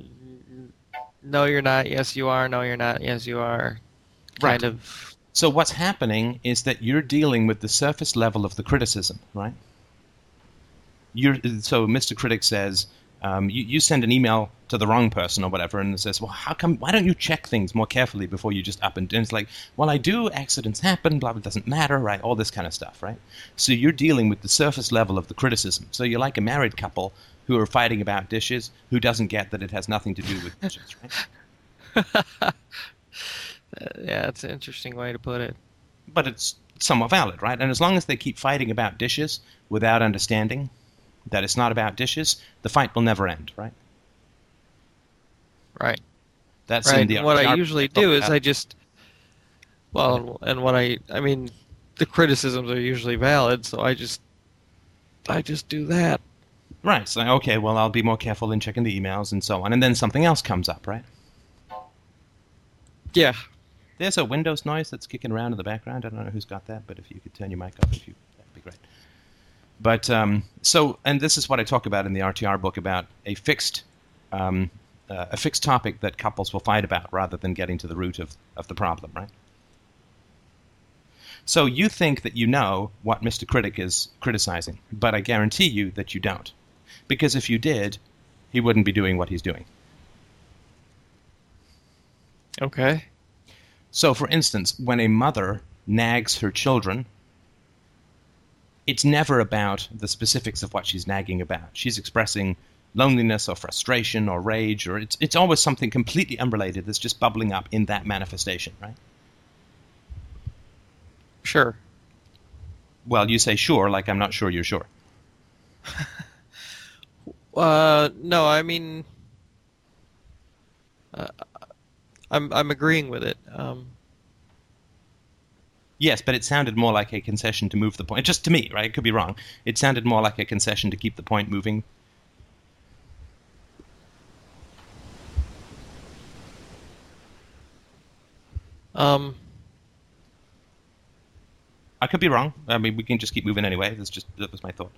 no, you're not. Yes, you are. No, you're not. Yes, you are. Right. Of. So what's happening is that you're dealing with the surface level of the criticism, right? You're, so Mr. Critic says, um, you, you send an email to the wrong person or whatever, and it says, well, how come? Why don't you check things more carefully before you just up and? And it's like, well, I do. Accidents happen. Blah blah. Doesn't matter, right? All this kind of stuff, right? So you're dealing with the surface level of the criticism. So you're like a married couple who are fighting about dishes, who doesn't get that it has nothing to do with dishes, right? yeah, that's an interesting way to put it. but it's somewhat valid, right? And as long as they keep fighting about dishes without understanding that it's not about dishes, the fight will never end, right? Right. That's right. the what I RTR usually do is I just well, and what I I mean, the criticisms are usually valid, so I just I just do that. Right. So okay, well, I'll be more careful in checking the emails and so on, and then something else comes up, right? Yeah. There's a Windows noise that's kicking around in the background. I don't know who's got that, but if you could turn your mic off, if you that'd be great. But um, so, and this is what I talk about in the RTR book about a fixed, um, uh, a fixed topic that couples will fight about rather than getting to the root of, of the problem, right? So you think that you know what Mr. Critic is criticizing, but I guarantee you that you don't, because if you did, he wouldn't be doing what he's doing. Okay. So, for instance, when a mother nags her children, it's never about the specifics of what she's nagging about. She's expressing loneliness or frustration or rage, or it's, it's always something completely unrelated that's just bubbling up in that manifestation, right? Sure. Well, you say sure, like I'm not sure you're sure. Uh, no, I mean, uh, I'm I'm agreeing with it. Um, Yes, but it sounded more like a concession to move the point. Just to me, right? It could be wrong. It sounded more like a concession to keep the point moving. um, I could be wrong. I mean, we can just keep moving anyway. That's just that was my thought.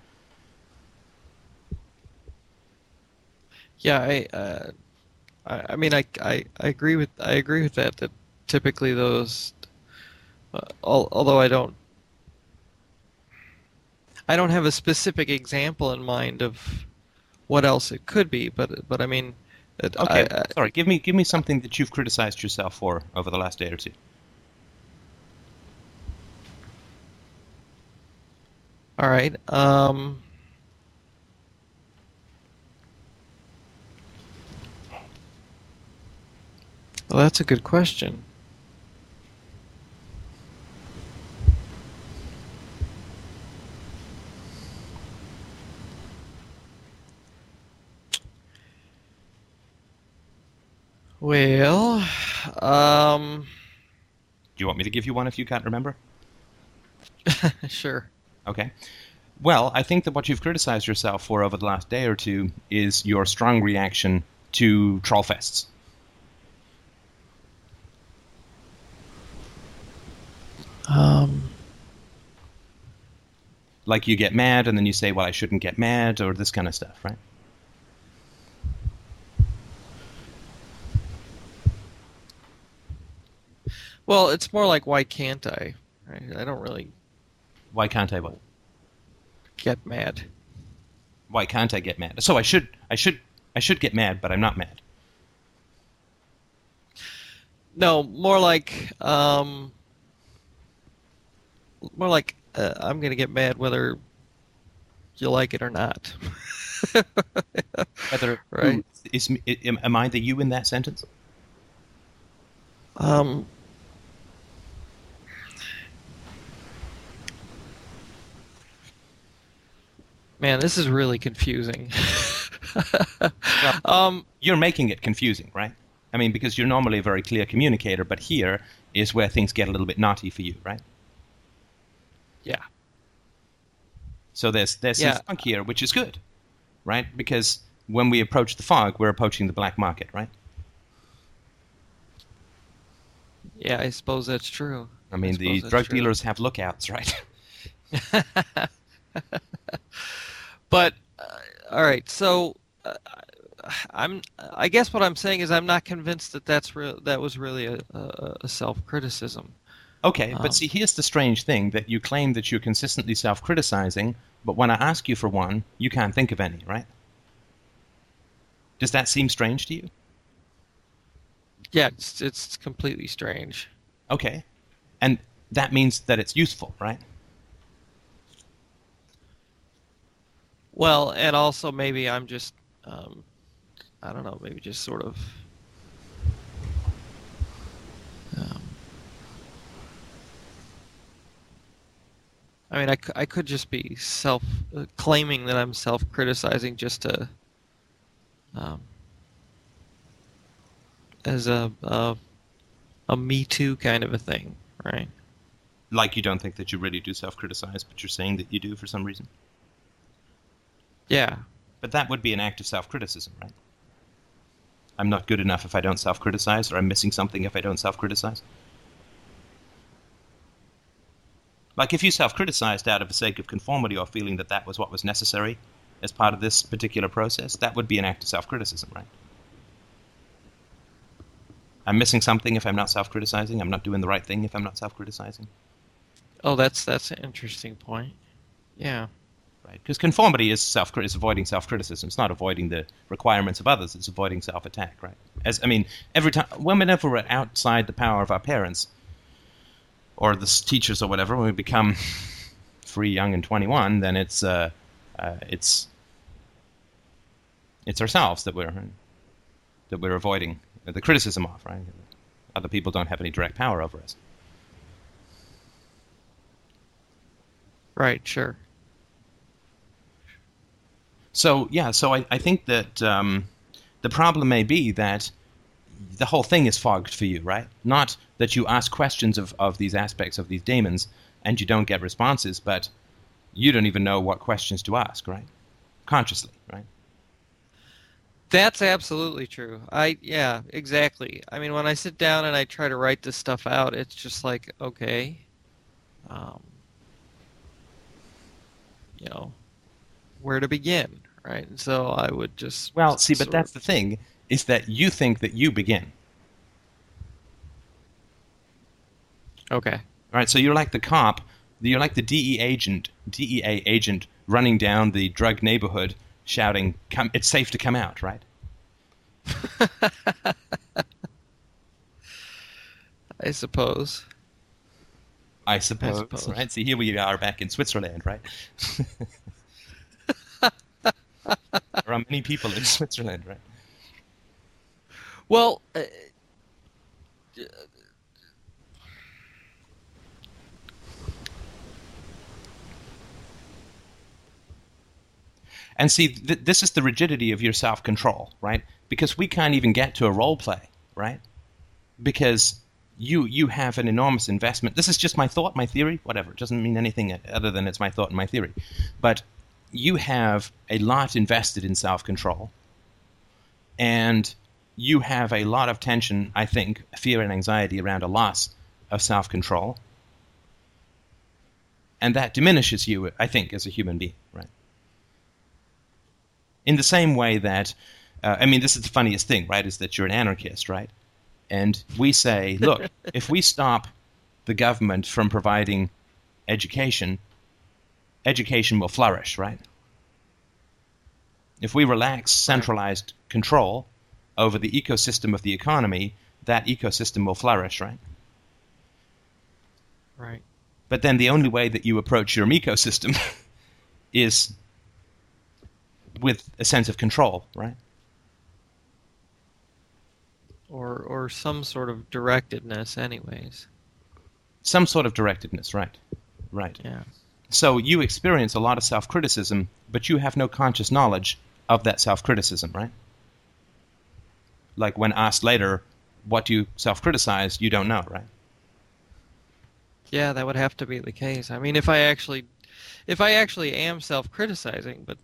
Yeah, I, uh, I, I mean, I, I, I agree with I agree with that. That typically those, uh, al- although I don't, I don't have a specific example in mind of what else it could be. But but I mean, it, Okay, I, I, sorry. Give me give me something that you've criticized yourself for over the last day or two. all right. Um, well, that's a good question. Well, um, Do you want me to give you one if you can't remember? sure. Okay. Well, I think that what you've criticized yourself for over the last day or two is your strong reaction to trollfests. Um, Like you get mad and then you say, "Well, I shouldn't get mad," or this kind of stuff, right? well, it's more like why can't I? Right? I don't really Why can't I? What? get mad. Why can't I get mad? So I should, I should, I should get mad, but I'm not mad. No, more like um, more like uh, I'm gonna get mad whether you like it or not. Whether Right. is, am, am I the you in that sentence? um, man, this is really confusing. um, You're making it confusing, right? I mean, because you're normally a very clear communicator, but here is where things get a little bit knotty for you, right? Yeah, So there's there's Yeah. some funk here, which is good, right? Because when we approach the fog, we're approaching the black market, right? yeah, I suppose that's true. I mean, the drug true. dealers have lookouts, right? but uh, all right, so uh, I'm. I guess what I'm saying is I'm not convinced that that's real. That was really a, a, a self criticism. Okay, Um, but see, here's the strange thing that you claim that you're consistently self-criticizing, but when I ask you for one, you can't think of any, right? Does that seem strange to you? Yeah, it's it's completely strange. Okay, and that means that it's useful, right? Well, and also maybe I'm just, um, I don't know, maybe just sort of. Um, I mean, I, I could just be self uh, claiming that I'm self criticizing just to, um, as a, a a Me Too kind of a thing, right? Like you don't think that you really do self-criticize, but you're saying that you do for some reason. Yeah, But that would be an act of self-criticism, right? I'm not good enough if I don't self-criticize, or I'm missing something if I don't self-criticize. Like if you self-criticized out of the sake of conformity or feeling that that was what was necessary as part of this particular process, that would be an act of self-criticism, right? I'm missing something if I'm not self-criticizing. I'm not doing the right thing if I'm not self-criticizing. Oh, that's that's an interesting point. Yeah. right? Because conformity is self is avoiding self criticism. It's not avoiding the requirements of others. It's avoiding self attack, right? As I mean, every time whenever we're outside the power of our parents or the teachers or whatever, when we become free, young, and twenty one, then it's uh, uh, it's it's ourselves that we're that we're avoiding the criticism of, right? Other people don't have any direct power over us. Right. Sure. So yeah, so I, I think that um, the problem may be that the whole thing is fogged for you, right? Not that you ask questions of, of these aspects of these demons and you don't get responses, but you don't even know what questions to ask, right? Consciously, right? That's absolutely true. I yeah, exactly. I mean, when I sit down and I try to write this stuff out, it's just like okay, um, you know, where to begin, right? And so I would just Well, see, but that's of- the thing is that you think that you begin. Okay. All right, so you're like the cop, you're like the DE agent, DEA agent running down the drug neighborhood shouting, "Come, it's safe to come out," right? I suppose. I suppose, suppose. right? See, here we are back in Switzerland, right? there are many people in Switzerland, right? Well, uh, And see, th- this is the rigidity of your self control, right? Because we can't even get to a role play, right? Because you you have an enormous investment. This is just my thought, my theory, whatever. It doesn't mean anything other than it's my thought and my theory. But you have a lot invested in self control, and you have a lot of tension, I think, fear and anxiety around a loss of self control. And that diminishes you, I think, as a human being, right? In the same way that uh, I mean, this is the funniest thing, right? Is that you're an anarchist, right? And we say, look, if we stop the government from providing education, education will flourish, right? If we relax centralized control over the ecosystem of the economy, that ecosystem will flourish, right? right. But then the only way that you approach your ecosystem is with a sense of control, right? Or or some sort of directedness, anyways. Some sort of directedness, right? Right. Yeah. So you experience a lot of self criticism, but you have no conscious knowledge of that self criticism, right? Like when asked later, what do you self criticize, you don't know, right? Yeah, that would have to be the case. I mean, if I actually, if I actually am self-criticizing, but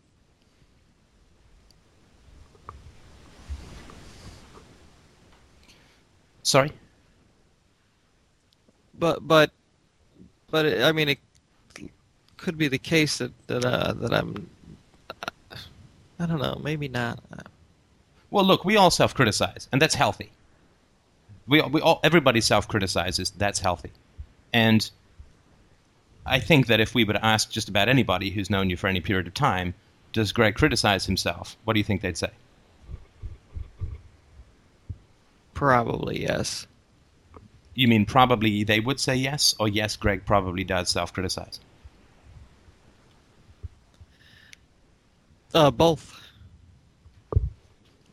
Sorry? but but but it, I mean, it could be the case that that uh, that I'm. I don't know. Maybe not. Well, look, we all self criticize, and that's healthy. We, we all, everybody self criticizes, that's healthy. And I think that if we would ask just about anybody who's known you for any period of time, does Greg criticize himself? What do you think they'd say? Probably yes. You mean probably they would say yes, or yes, Greg probably does self criticize? Uh, both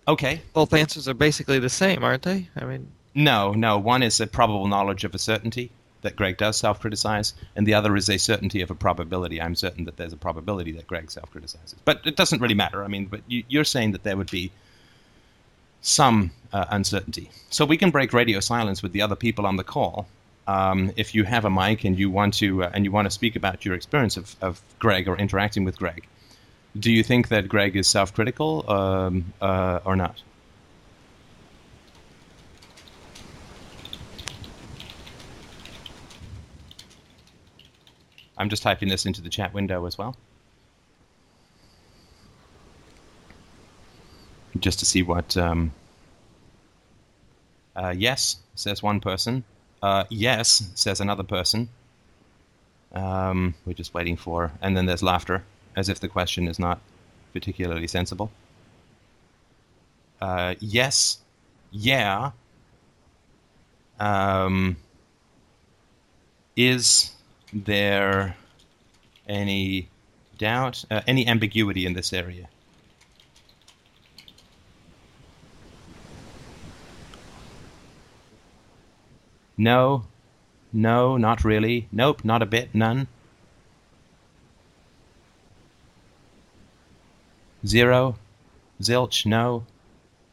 Okay. both answers are basically the same, aren't they? I mean, No, no. One is a probable knowledge of a certainty that Greg does self criticize, and the other is a certainty of a probability. I'm certain that there's a probability that Greg self criticizes. But it doesn't really matter. I mean, but you, you're saying that there would be some uh, uncertainty. So we can break radio silence with the other people on the call. Um, if you have a mic and you want to uh, and you want to speak about your experience of, of Greg or interacting with Greg, do you think that Greg is self-critical um, uh, or not? I'm just typing this into the chat window as well. Just to see what. Um, uh, yes, says one person. Uh, yes, says another person. Um, we're just waiting for. And then there's laughter, as if the question is not particularly sensible. Uh, yes, yeah. Um, is there any doubt, uh, any ambiguity in this area? No, no, not really. Nope, not a bit, none. Zero, zilch, no,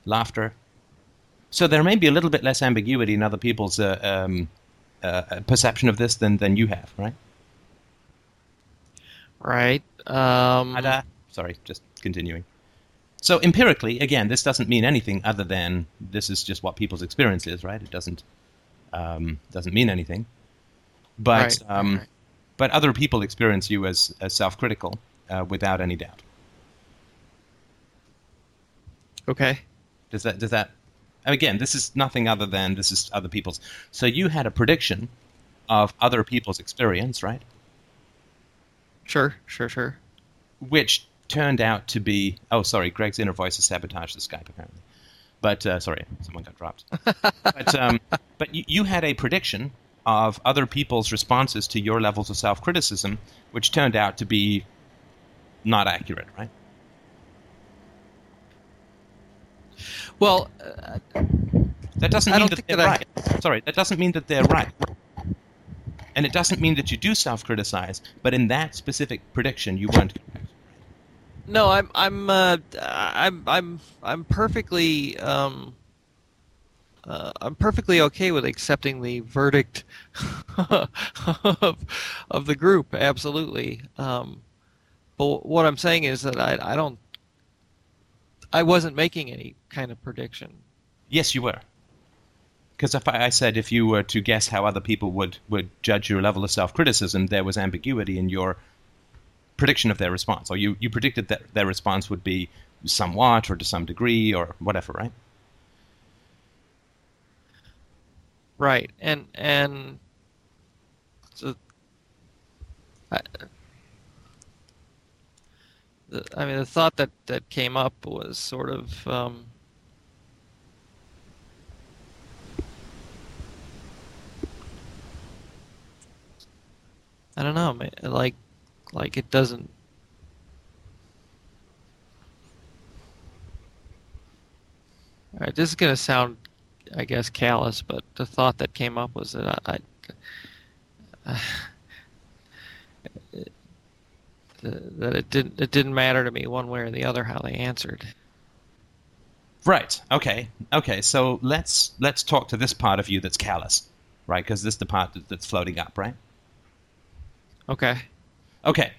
laughter. So there may be a little bit less ambiguity in other people's uh, um, uh, perception of this than, than you have, right? right? Um, Ada. Sorry, just continuing. So empirically, again, this doesn't mean anything other than this is just what people's experience is, right? It doesn't um, doesn't mean anything. But right, um, right. but other people experience you as, as self-critical, uh, without any doubt. Okay. Does that does that? Again, this is nothing other than this is other people's. So you had a prediction of other people's experience, right? Sure, sure, sure. Which turned out to be. Oh, sorry, Greg's inner voice has sabotaged the Skype apparently. But uh, sorry, someone got dropped. but um, but you, you had a prediction of other people's responses to your levels of self criticism, which turned out to be not accurate, right? Well, uh, That doesn't I mean that they're that I- right. Sorry, that doesn't mean that they're right. And it doesn't mean that you do self criticize, but in that specific prediction, you weren't correct. No, I'm I'm uh, I'm I'm I'm perfectly um, uh, I'm perfectly okay with accepting the verdict of of the group. Absolutely. Um, but what I'm saying is that I I don't I wasn't making any kind of prediction. Yes, you were. Because if I, I said if you were to guess how other people would, would judge your level of self criticism, there was ambiguity in your prediction of their response. Or you, you predicted that their response would be somewhat or to some degree or whatever, right? Right, and and so, I, I mean, the thought that that came up was sort of um, I don't know, like like it doesn't. All right, this is gonna sound I guess callous, but the thought that came up was that I, I that it didn't it didn't matter to me one way or the other how they answered. Right. Okay. Okay. So let's let's talk to this part of you that's callous, right? Because this is the part that's floating up, right? Okay. Okay.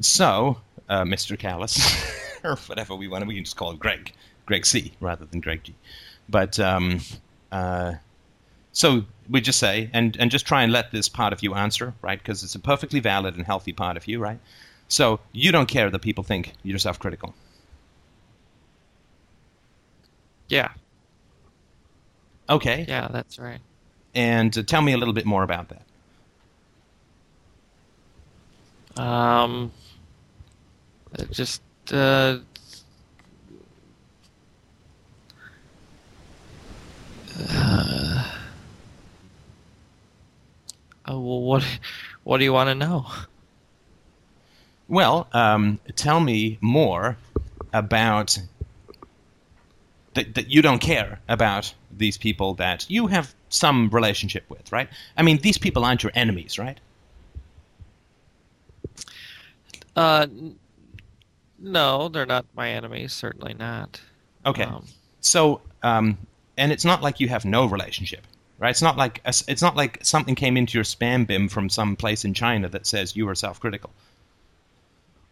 So, uh, Mr. Callous, or whatever we want to, we can just call him Greg, Greg C, rather than Greg G. But um, uh, so we just say, and and just try and let this part of you answer, right? Because it's a perfectly valid and healthy part of you, right? So you don't care that people think you're self-critical. Yeah. Okay. Yeah, that's right. And uh, tell me a little bit more about that. Um, just uh, uh, oh well, what what do you want to know? Well, um, tell me more about that, that you don't care about these people that you have some relationship with, right? I mean, these people aren't your enemies, right? Uh, no, they're not my enemies. Certainly not. Okay. Um, So, um, and it's not like you have no relationship, right? It's not like it's not like something came into your spam bin from some place in China that says you are self-critical.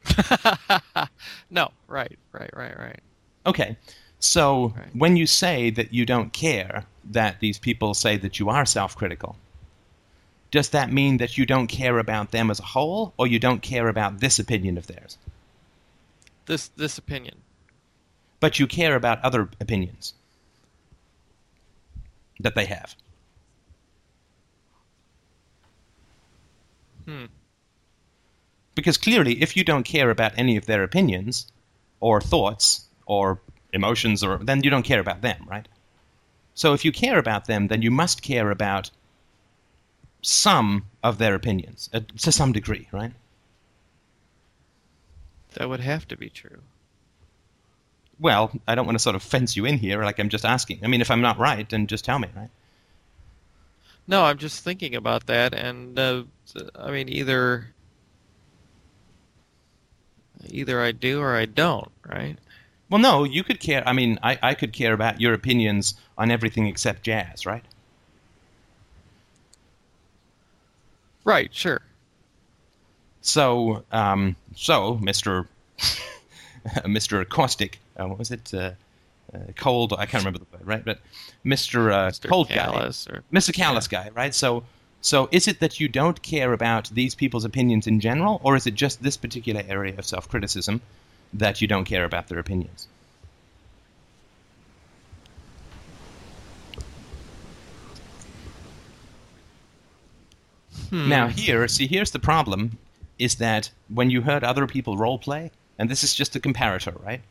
no, right, right, right, right. Okay. So Right. when you say that you don't care that these people say that you are self-critical, does that mean that you don't care about them as a whole, or you don't care about this opinion of theirs? This this opinion. But you care about other opinions that they have. Hmm. Because clearly, if you don't care about any of their opinions, or thoughts, or emotions, or then you don't care about them, right? So if you care about them, then you must care about some of their opinions uh, to some degree, right? That would have to be true. Well, I don't want to sort of fence you in here, like I'm just asking. I mean, if I'm not right, then just tell me, right? No, I'm just thinking about that, and uh, I mean either either I do or I don't, right? Well, no, you could care. I mean, I, I could care about your opinions on everything except jazz, right? Right, sure. So, um, so, Mister, Mister Caustic, uh, what was it? Uh, uh, cold. I can't remember the word, right? But Mister uh, Mr. Cold Callous guy, or Mister Callous guy, right? So, So is it that you don't care about these people's opinions in general, or is it just this particular area of self criticism that you don't care about their opinions? Hmm. Now here, see here's the problem is that when you heard other people role play, and this is just a comparator, right?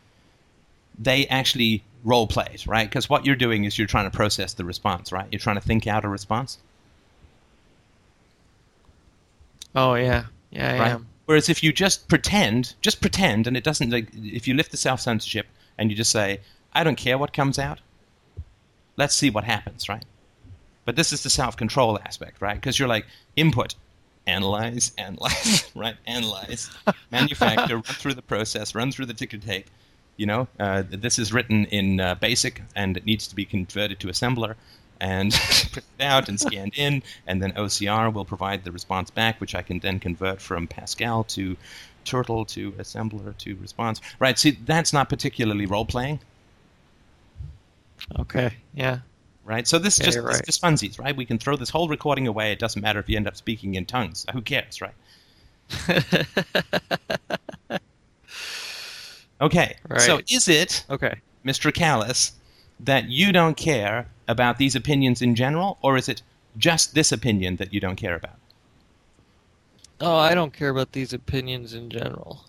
They actually role played, right? Because what you're doing is you're trying to process the response, right? You're trying to think out a response. Oh yeah, yeah, right? am. Whereas if you just pretend, just pretend, and it doesn't like if you lift the self censorship and you just say, "I don't care what comes out," let's see what happens, right? But this is the self control aspect, right? Because you're like input, analyze, analyze, right? Analyze, manufacture, run through the process, run through the ticker tape. You know, uh, this is written in uh, BASIC and it needs to be converted to assembler and printed out and scanned in, and then OCR will provide the response back, which I can then convert from Pascal to Turtle to assembler to response. Right. See, that's not particularly role playing. Okay, yeah. Right. So this is Yeah, just this right. just funsies, right? We can throw this whole recording away. It doesn't matter if you end up speaking in tongues. Who cares, right? Okay. Right. So is it, okay. Mr. Callous, that you don't care about these opinions in general, or is it just this opinion that you don't care about? Oh, I don't care about these opinions in general.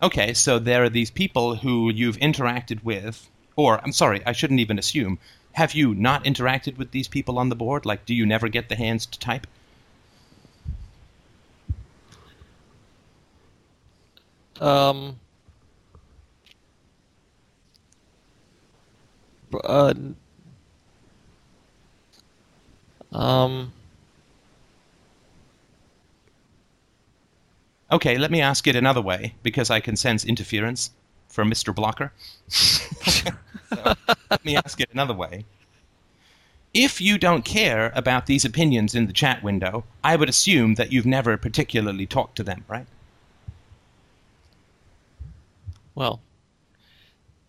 Okay, so there are these people who you've interacted with, or I'm sorry, I shouldn't even assume. Have you not interacted with these people on the board? Like, do you never get the hands to type? Um. Uh. Um. Okay, let me ask it another way because I can sense interference from Mr. Blocker. so, let me ask it another way. If you don't care about these opinions in the chat window, I would assume that you've never particularly talked to them, right? Well.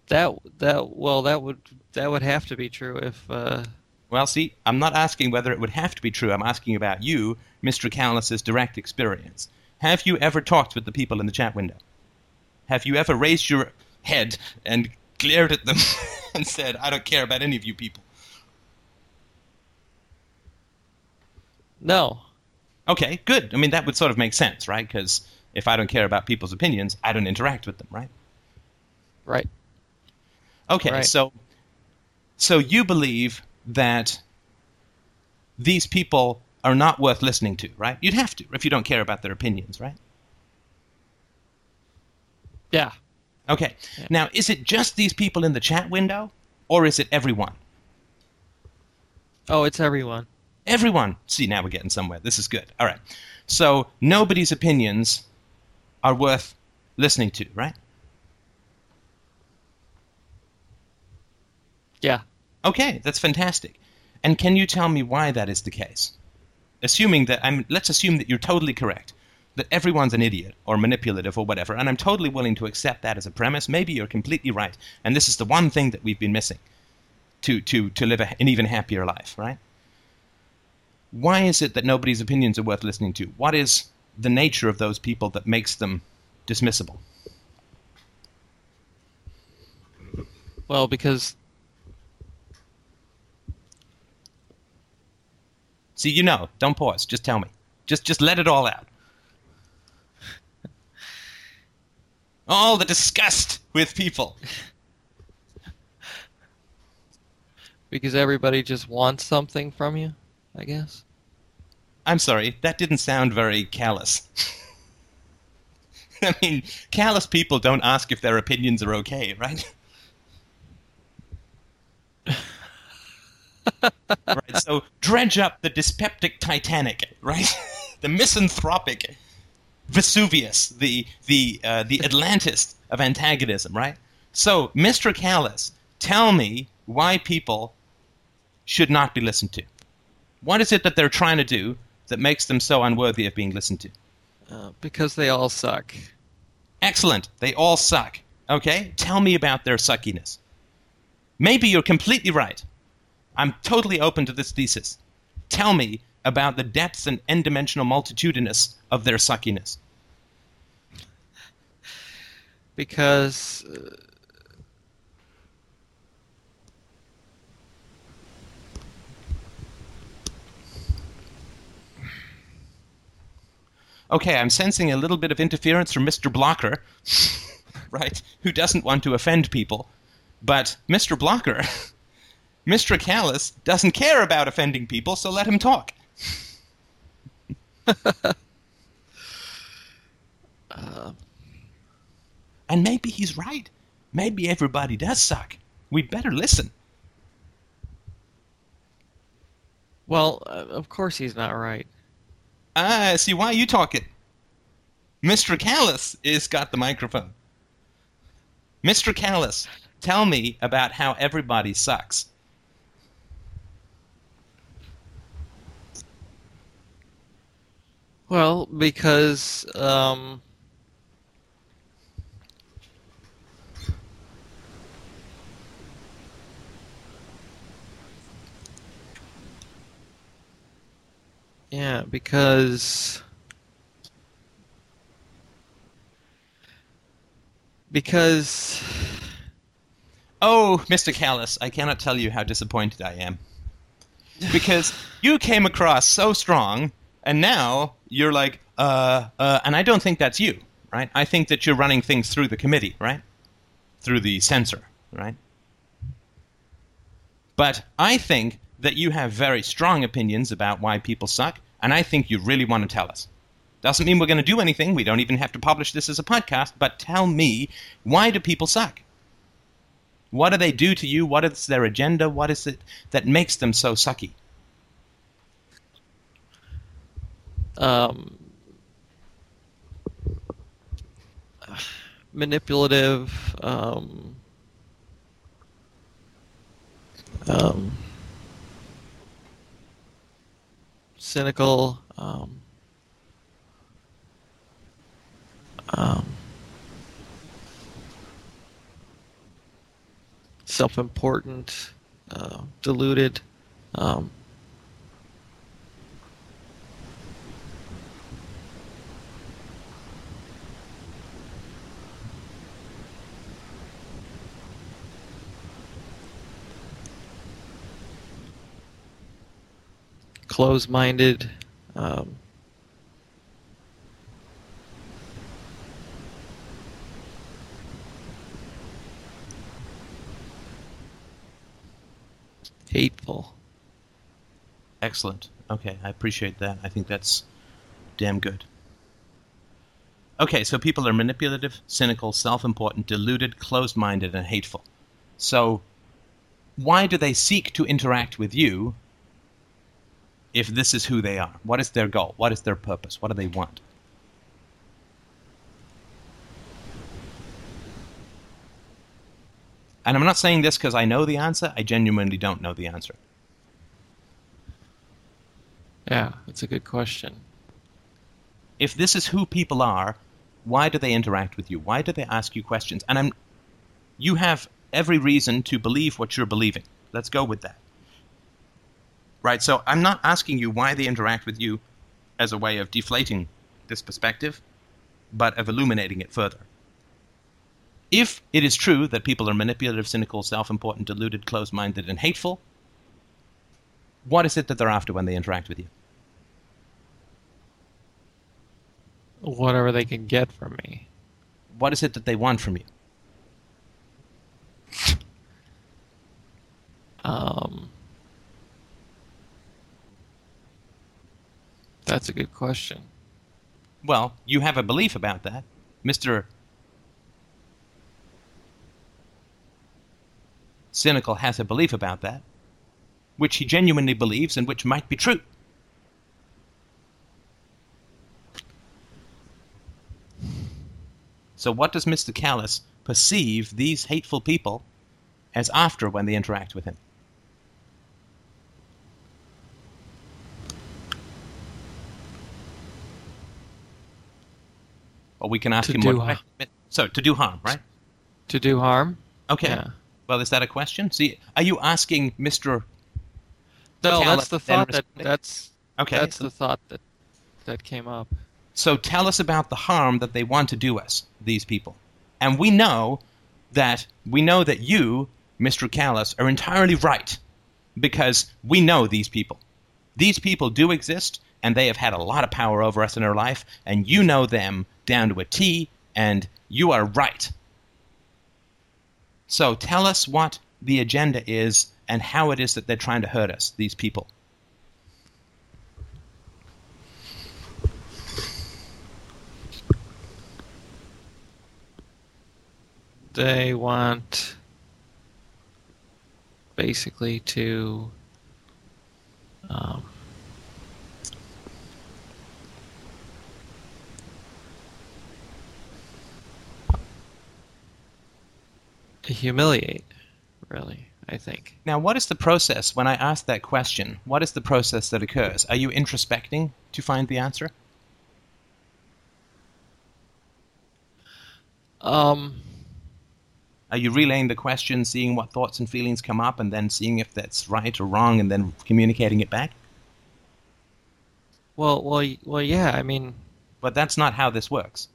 That that well that would that would have to be true if uh Well, see, I'm not asking whether it would have to be true. I'm asking about you, Mr. Callous's direct experience. Have you ever talked with the people in the chat window? Have you ever raised your head and glared at them and said, I don't care about any of you people? no. Okay, good. I mean, that would sort of make sense, right? Because if I don't care about people's opinions, I don't interact with them, right? Right. Okay, Right. so so you believe that these people are not worth listening to, right? You'd have to if you don't care about their opinions, right? Yeah. Okay. Yeah. Now, is it just these people in the chat window, or is it everyone? Oh, it's everyone. Everyone. See, now we're getting somewhere. This is good. All right. So nobody's opinions are worth listening to, right? Yeah. Okay, that's fantastic. And can you tell me why that is the case? Assuming that I'm let's assume that you're totally correct. That everyone's an idiot or manipulative or whatever, and I'm totally willing to accept that as a premise. Maybe you're completely right, and this is the one thing that we've been missing to to to live a, an even happier life, right? Why is it that nobody's opinions are worth listening to? What is the nature of those people that makes them dismissible? Well, because See, you know, don't pause. Just tell me. Just just let it all out. All the disgust with people. because everybody just wants something from you, I guess. I'm sorry, that didn't sound very callous. I mean, callous people don't ask if their opinions are okay, right? right, so dredge up the dyspeptic Titanic, right? the misanthropic Vesuvius, the the uh, the Atlantis of antagonism, right? So, Mr. Callous, tell me why people should not be listened to. What is it that they're trying to do that makes them so unworthy of being listened to? Uh, because they all suck. Excellent. They all suck. Okay? Tell me about their suckiness. Maybe you're completely right. I'm totally open to this thesis. Tell me about the depths and n-dimensional multitudinous of their suckiness? Because uh, okay, I'm sensing a little bit of interference from Mr. Blocker, right, who doesn't want to offend people. But Mr. Blocker, Mr. Callous, doesn't care about offending people, so let him talk. and maybe he's right. Maybe everybody does suck. We'd better listen. well, uh, of course he's not right. Ah, see why you talking. Mr. Callous is got the microphone. Mr. Callous, tell me about how everybody sucks. Well, because um, yeah, because because Oh, Mr. Callous, I cannot tell you how disappointed I am. Because you came across so strong, and now you're like, uh, uh, and I don't think that's you, right? I think that you're running things through the committee, right? Through the censor, right? But I think that you have very strong opinions about why people suck, and I think you really want to tell us. Doesn't mean we're going to do anything. We don't even have to publish this as a podcast, but tell me, why do people suck? What do they do to you? What is their agenda? What is it that makes them so sucky? um, manipulative, um, um, cynical, um, um, self-important, uh, deluded. Um, close-minded. Um, hateful. Excellent. Okay, I appreciate that. I think that's damn good. Okay, so people are manipulative, cynical, self important, deluded, closed minded, and hateful. So, why do they seek to interact with you if this is who they are? What is their goal? What is their purpose? What do they want? And I'm not saying this because I know the answer. I genuinely don't know the answer. Yeah, that's a good question. if this is who people are, why do they interact with you? Why do they ask you questions? And I'm, you have every reason to believe what you're believing. Let's go with that. Right. So I'm not asking you why they interact with you as a way of deflating this perspective, but of illuminating it further. If it is true that people are manipulative, cynical, self-important, deluded, closed-minded, and hateful, what is it that they're after when they interact with you? Whatever they can get from me. What is it that they want from you? Um, that's a good question. Well, you have a belief about that. Mr. Cynical has a belief about that, which he genuinely believes and which might be true. So, what does Mr. Callous perceive these hateful people as after when they interact with him? Or we can ask To him do what. har- So, to do harm, right? To do harm? Okay. Yeah. Well, is that a question? See, are you asking Mr. No, Callous that's the thought that that's Okay. That's the thought that that came up. So tell us about the harm that they want to do us, these people. And we know that we know that you, Mr. Callous, are entirely right because we know these people. These people do exist and they have had a lot of power over us in our life and you know them down to a T and you are right. So tell us what the agenda is and how it is that they're trying to hurt us, these people. They want basically to um, to humiliate, really, I think. Now, what is the process when I ask that question? What is the process that occurs? Are you introspecting to find the answer? Um, Are you relaying the question, seeing what thoughts and feelings come up, and then seeing if that's right or wrong, and then communicating it back? well, well, well, yeah. I mean, But that's not how this works.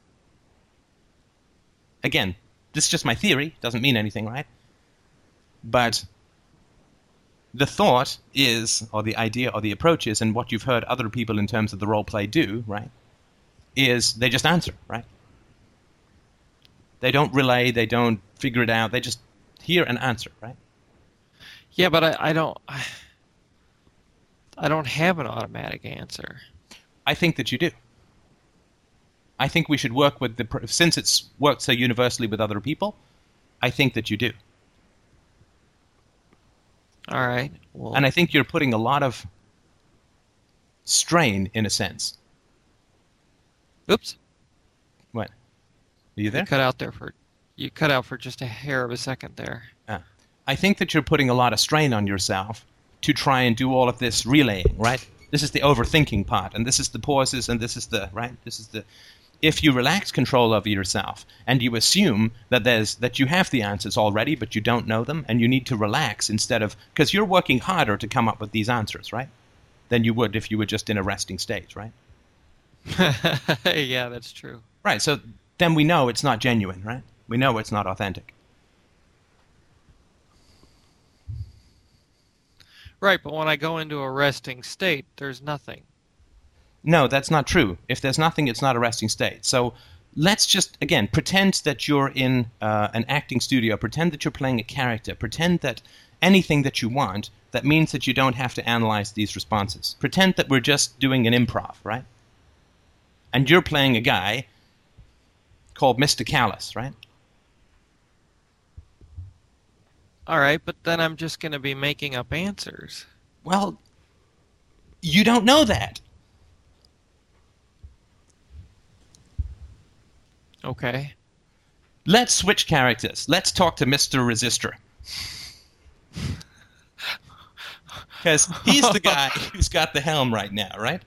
Again, this is just my theory, doesn't mean anything, right? But the thought is, or the idea, or the approach is, and what you've heard other people in terms of the role play do, right, is they just answer, right? They don't relay, they don't figure it out, they just hear and answer, right? yeah, but I, I don't, I don't have an automatic answer. I think that you do. I think we should work with the since it's worked so universally with other people. I think that you do, All right. Well, and I think you're putting a lot of strain, in a sense. oops, What? Are you there? you cut out there for, you cut out for just a hair of a second there. Ah. I think that you're putting a lot of strain on yourself to try and do all of this relaying, right? This is the overthinking part, and this is the pauses, and this is the right. This is the. If you relax control over yourself and you assume that there's that you have the answers already, but you don't know them, and you need to relax instead of because you're working harder to come up with these answers, right? Than you would if you were just in a resting state, right? yeah, that's true. Right. So then we know it's not genuine, right? We know it's not authentic. Right, but when I go into a resting state, there's nothing. No, that's not true. If there's nothing, it's not a resting state. So let's just, again, pretend that you're in uh, an acting studio, pretend that you're playing a character, pretend that anything that you want, that means that you don't have to analyze these responses. Pretend that we're just doing an improv, right? And you're playing a guy called Mr. callous right? All right, but then I'm just going to be making up answers. Well, you don't know that. Okay. Let's switch characters. Let's talk to Mr. Resistor. Because he's the guy who's got the helm right now, right?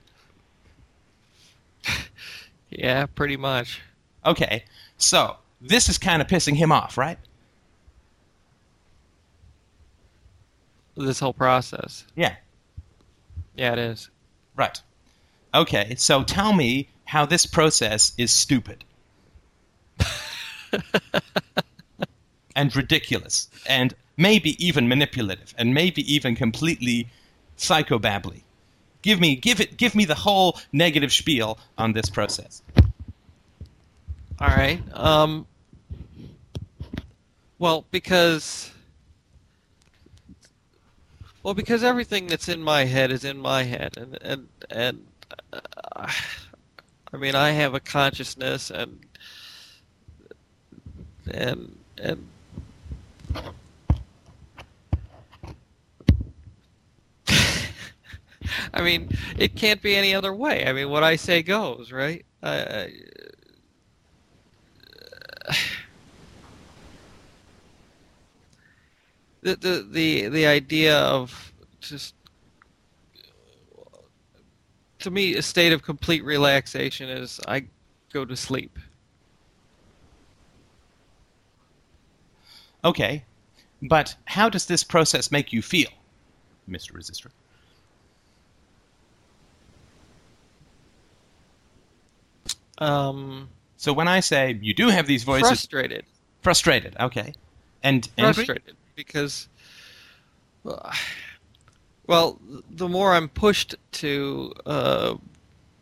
Yeah, pretty much. Okay, so this is kind of pissing him off, right? This whole process. Yeah, Yeah, it is. right. Okay, so tell me how this process is stupid. and ridiculous, and maybe even manipulative, and maybe even completely psychobabbly. Give me, give it, give me the whole negative spiel on this process. All right. Um. Well, because. Well, because everything that's in my head is in my head, and and and. Uh, I mean, I have a consciousness, and and and. I mean, it can't be any other way. I mean, what I say goes, right? I, the the the the idea of just to me a state of complete relaxation is I go to sleep. Okay, but how does this process make you feel, Mr. Resistor? Um, so when I say you do have these voices, frustrated, frustrated, okay, and frustrated angry? because, uh, well, the more I'm pushed to uh,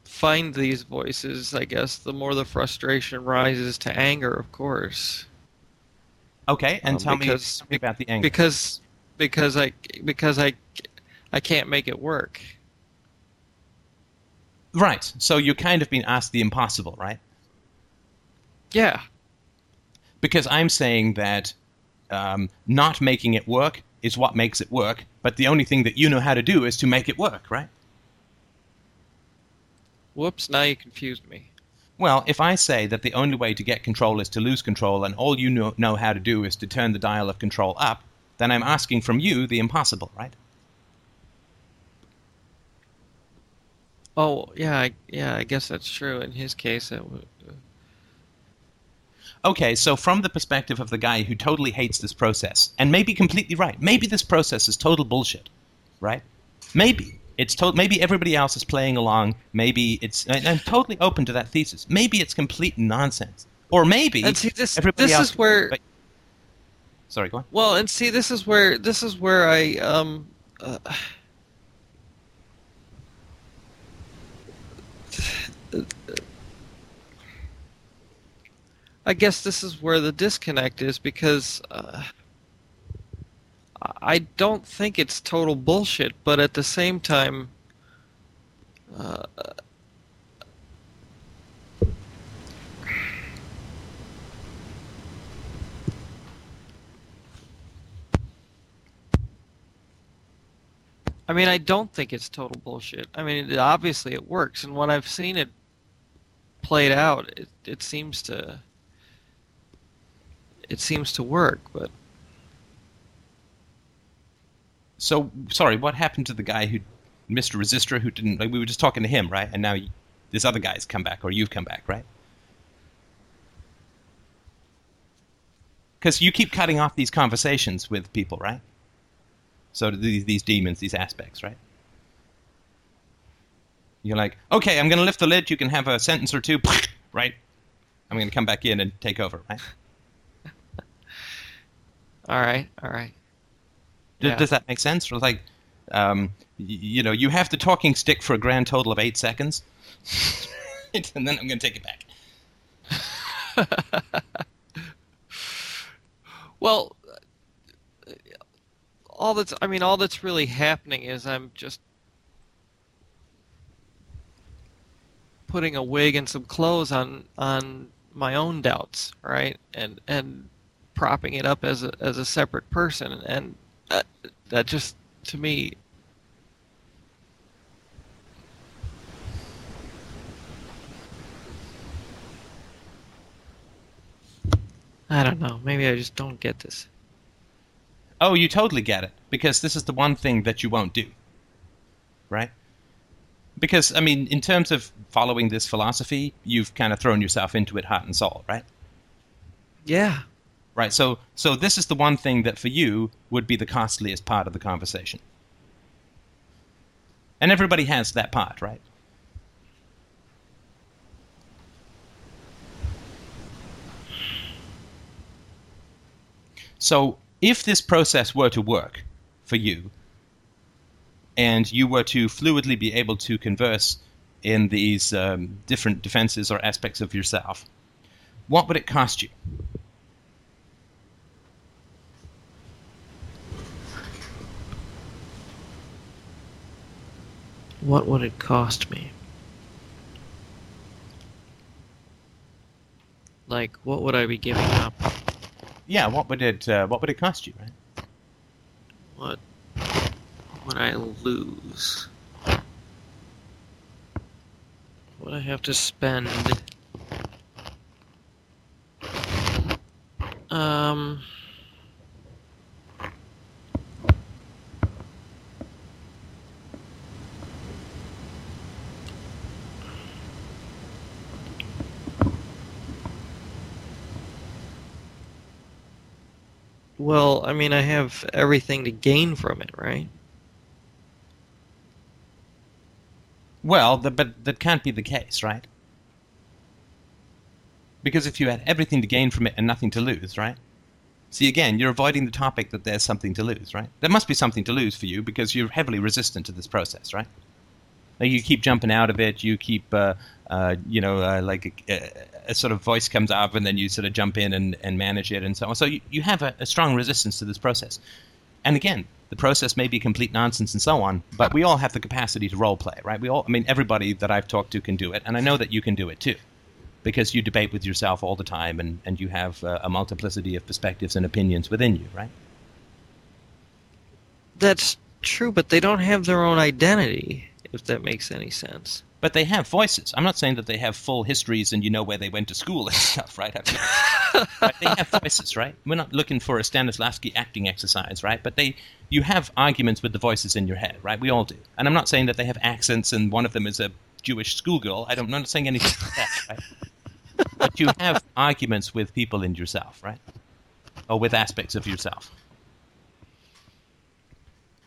find these voices, I guess, the more the frustration rises to anger, of course. Okay, and Um, tell, me, because- tell me about the anger. because because i because i i can't make it work right. So you're kind of been asked the impossible, right? yeah Because I'm saying that um, not making it work is what makes it work, but the only thing that you know how to do is to make it work, right? whoops now you confused me Well, if I say that the only way to get control is to lose control and all you know, know how to do is to turn the dial of control up, then I'm asking from you the impossible, right? oh yeah I, yeah i guess that's true in his case it would uh, Okay, so from the perspective of the guy who totally hates this process, and maybe completely right, maybe this process is total bullshit, right? Maybe it's to- maybe everybody else is playing along. Maybe it's I'm totally open to that thesis. Maybe it's complete nonsense, or maybe and see this everybody this is where Wait. Sorry, go on. Well, and see, this is where this is where I um. Uh, I guess this is where the disconnect is because uh, I don't think it's total bullshit, but at the same time, uh, I mean, I don't think it's total bullshit. I mean, it, obviously it works, and when I've seen it played out, it it seems to it seems to work. But So sorry, what happened to the guy who, Mr. Resistor, who didn't? Like, we were just talking to him, right? And now this other guy's come back, or you've come back, right? Because you keep cutting off these conversations with people, right? So these these demons, these aspects, right? You're like, okay, I'm going to lift the lid. You can have a sentence or two, right? I'm going to come back in and take over, right? all right, all right. Does, Yeah. does that make sense? Or like, um, y- you know, you have the talking stick for a grand total of eight seconds, and then I'm going to take it back. Well, all that's I mean, all that's really happening is I'm just putting a wig and some clothes on on my own doubts, right? And and propping it up as a as a separate person, and that, that just to me. I don't know. Maybe I just don't get this. Oh, you totally get it because this is the one thing that you won't do, right? Because I mean, in terms of following this philosophy, you've kind of thrown yourself into it heart and soul, right? Yeah. Right. So, so this is the one thing that for you would be the costliest part of the conversation, and everybody has that part, right? So, if this process were to work for you, and you were to fluidly be able to converse in these um, different defenses or aspects of yourself, what would it cost you? What would it cost me? Like, what would I be giving up? Yeah, what would it uh, what would it cost you, right? What would I lose? What I have to spend? Um. Well, I mean, I have everything to gain from it, right? Well, the, but that can't be the case, right? Because if you had everything to gain from it and nothing to lose, right? See, again, you're avoiding the topic that there's something to lose, right? There must be something to lose for you because you're heavily resistant to this process, right? Like you keep jumping out of it, you keep, uh, uh, you know, uh, like a, a, sort of voice comes up and then you sort of jump in and, and manage it and so on. So you, you have a, a strong resistance to this process. And again, the process may be complete nonsense and so on, but we all have the capacity to role play, right? We all, I mean, everybody that I've talked to can do it, and I know that you can do it too because you debate with yourself all the time and, and you have uh, a multiplicity of perspectives and opinions within you, right? That's true, but they don't have their own identity, if that makes any sense. But they have voices. I'm not saying that they have full histories and you know where they went to school and stuff, right? but they have voices, right? We're not looking for a Stanislavski acting exercise, right? But they, you have arguments with the voices in your head, right? We all do. And I'm not saying that they have accents and one of them is a Jewish schoolgirl. I don't, I'm not saying anything like that, right? but you have arguments with people in yourself, right? Or with aspects of yourself.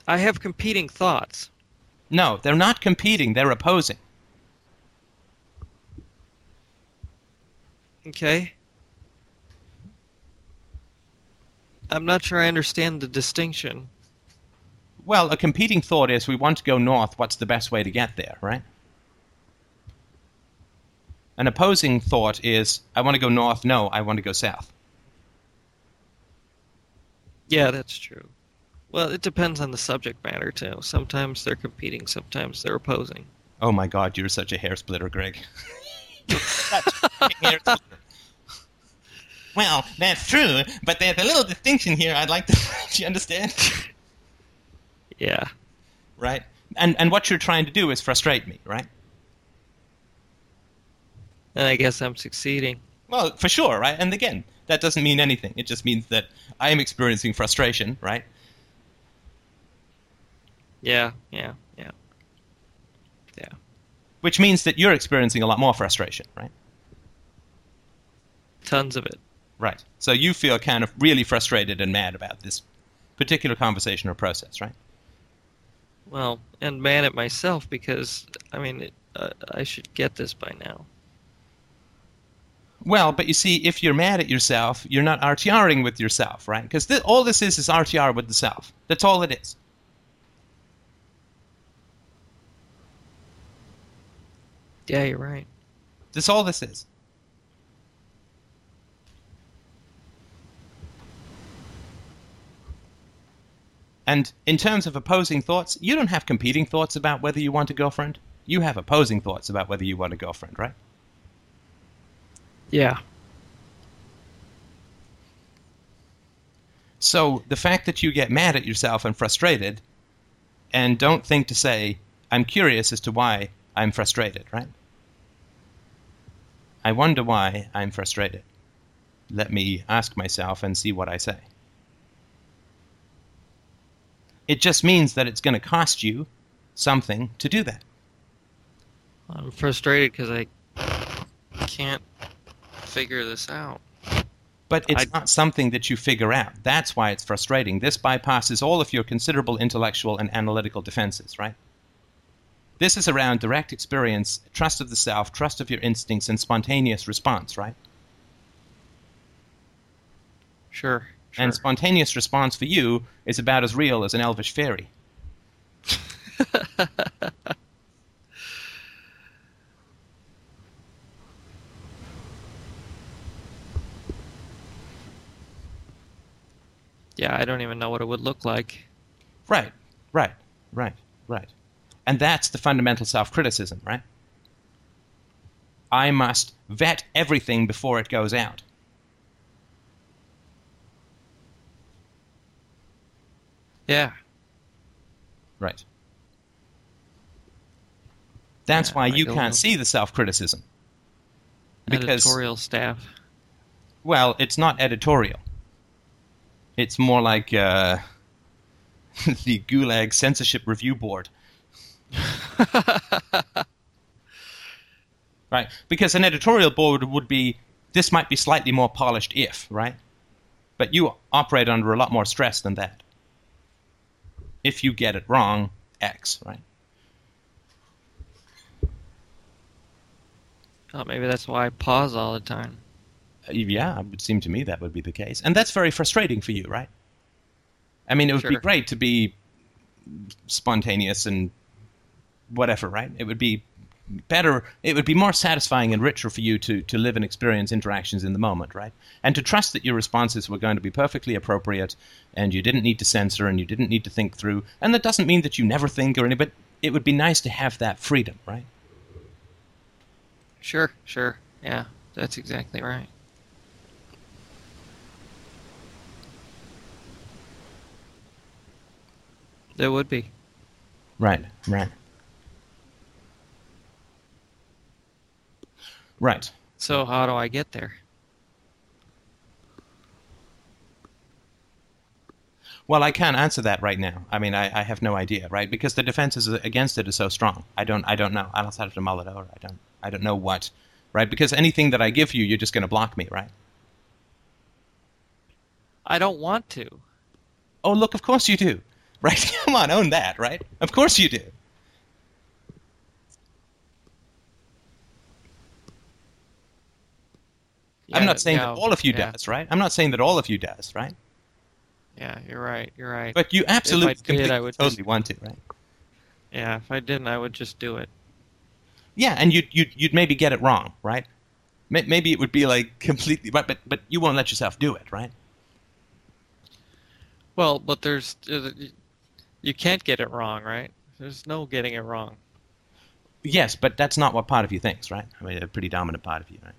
I have competing thoughts. No, they're not competing, they're opposing. Okay. I'm not sure I understand the distinction. Well, a competing thought is we want to go north, what's the best way to get there, right? An opposing thought is, I want to go north. No, I want to go south. Yeah, that's true. Well, it depends on the subject matter, too. Sometimes they're competing, sometimes they're opposing. Oh my god, you're such a hair splitter, Greg. hair splitter. Well, that's true, but there's a little distinction here I'd like to. do you understand? Yeah. Right? And, and what you're trying to do is frustrate me, right? And I guess I'm succeeding. Well, for sure, right? And again, that doesn't mean anything. It just means that I am experiencing frustration, right? Yeah, yeah, yeah. Yeah. Which means that you're experiencing a lot more frustration, right? Tons of it. Right. So you feel kind of really frustrated and mad about this particular conversation or process, right? Well, and mad at myself because, I mean, it, uh, I should get this by now. Well, but you see, if you're mad at yourself, you're not RTRing with yourself, right? Because th- all this is is RTR with the self. That's all it is. Yeah, you're right. That's all this is. And in terms of opposing thoughts, you don't have competing thoughts about whether you want a girlfriend. You have opposing thoughts about whether you want a girlfriend, right? Yeah. So the fact that you get mad at yourself and frustrated and don't think to say, I'm curious as to why I'm frustrated, right? I wonder why I'm frustrated. Let me ask myself and see what I say. It just means that it's going to cost you something to do that. I'm frustrated because I can't figure this out. But it's I, not something that you figure out. That's why it's frustrating. This bypasses all of your considerable intellectual and analytical defenses, right? This is around direct experience, trust of the self, trust of your instincts, and spontaneous response, right? Sure. sure. And spontaneous response for you is about as real as an elvish fairy. Yeah, I don't even know what it would look like. Right, right, right, right. And that's the fundamental self criticism, right? I must vet everything before it goes out. Yeah. Right. That's yeah, why you can't know. see the self criticism. Because editorial staff. Well, it's not editorial. It's more like uh, the Gulag Censorship Review Board. right? Because an editorial board would be this might be slightly more polished if, right? But you operate under a lot more stress than that. If you get it wrong, X, right? Oh, maybe that's why I pause all the time. Uh, yeah, it would seem to me that would be the case. And that's very frustrating for you, right? I mean, it would be great to be spontaneous and whatever, right? It would be better, it would be more satisfying and richer for you to, to live and experience interactions in the moment, right? And to trust that your responses were going to be perfectly appropriate and you didn't need to censor and you didn't need to think through. And that doesn't mean that you never think or any, but it would be nice to have that freedom, right? Sure, sure. Yeah, that's exactly right. There would be. Right, right. Right. So how do I get there? Well, I can't answer that right now. I mean, I, I have no idea, right? Because the defenses against it are so strong. I don't, I don't know. To mull it over. I don't, I don't know what, right? Because anything that I give you, you're just going to block me, right? I don't want to. Oh, look, of course you do, right? Come on, own that, right? Of course you do. I'm not saying yeah, that all of you yeah, does, right? I'm not saying that all of you does, right? Yeah, you're right. You're right. But you absolutely, did, completely, I would totally just- want to, right? yeah, if I didn't, I would just do it. Yeah, and you'd, you'd, you'd maybe get it wrong, right? Maybe it would be like completely, but, but, but you won't let yourself do it, right? Well, but there's uh, you can't get it wrong, right? There's no getting it wrong. Yes, but that's not what part of you thinks, right? I mean, a pretty dominant part of you, right?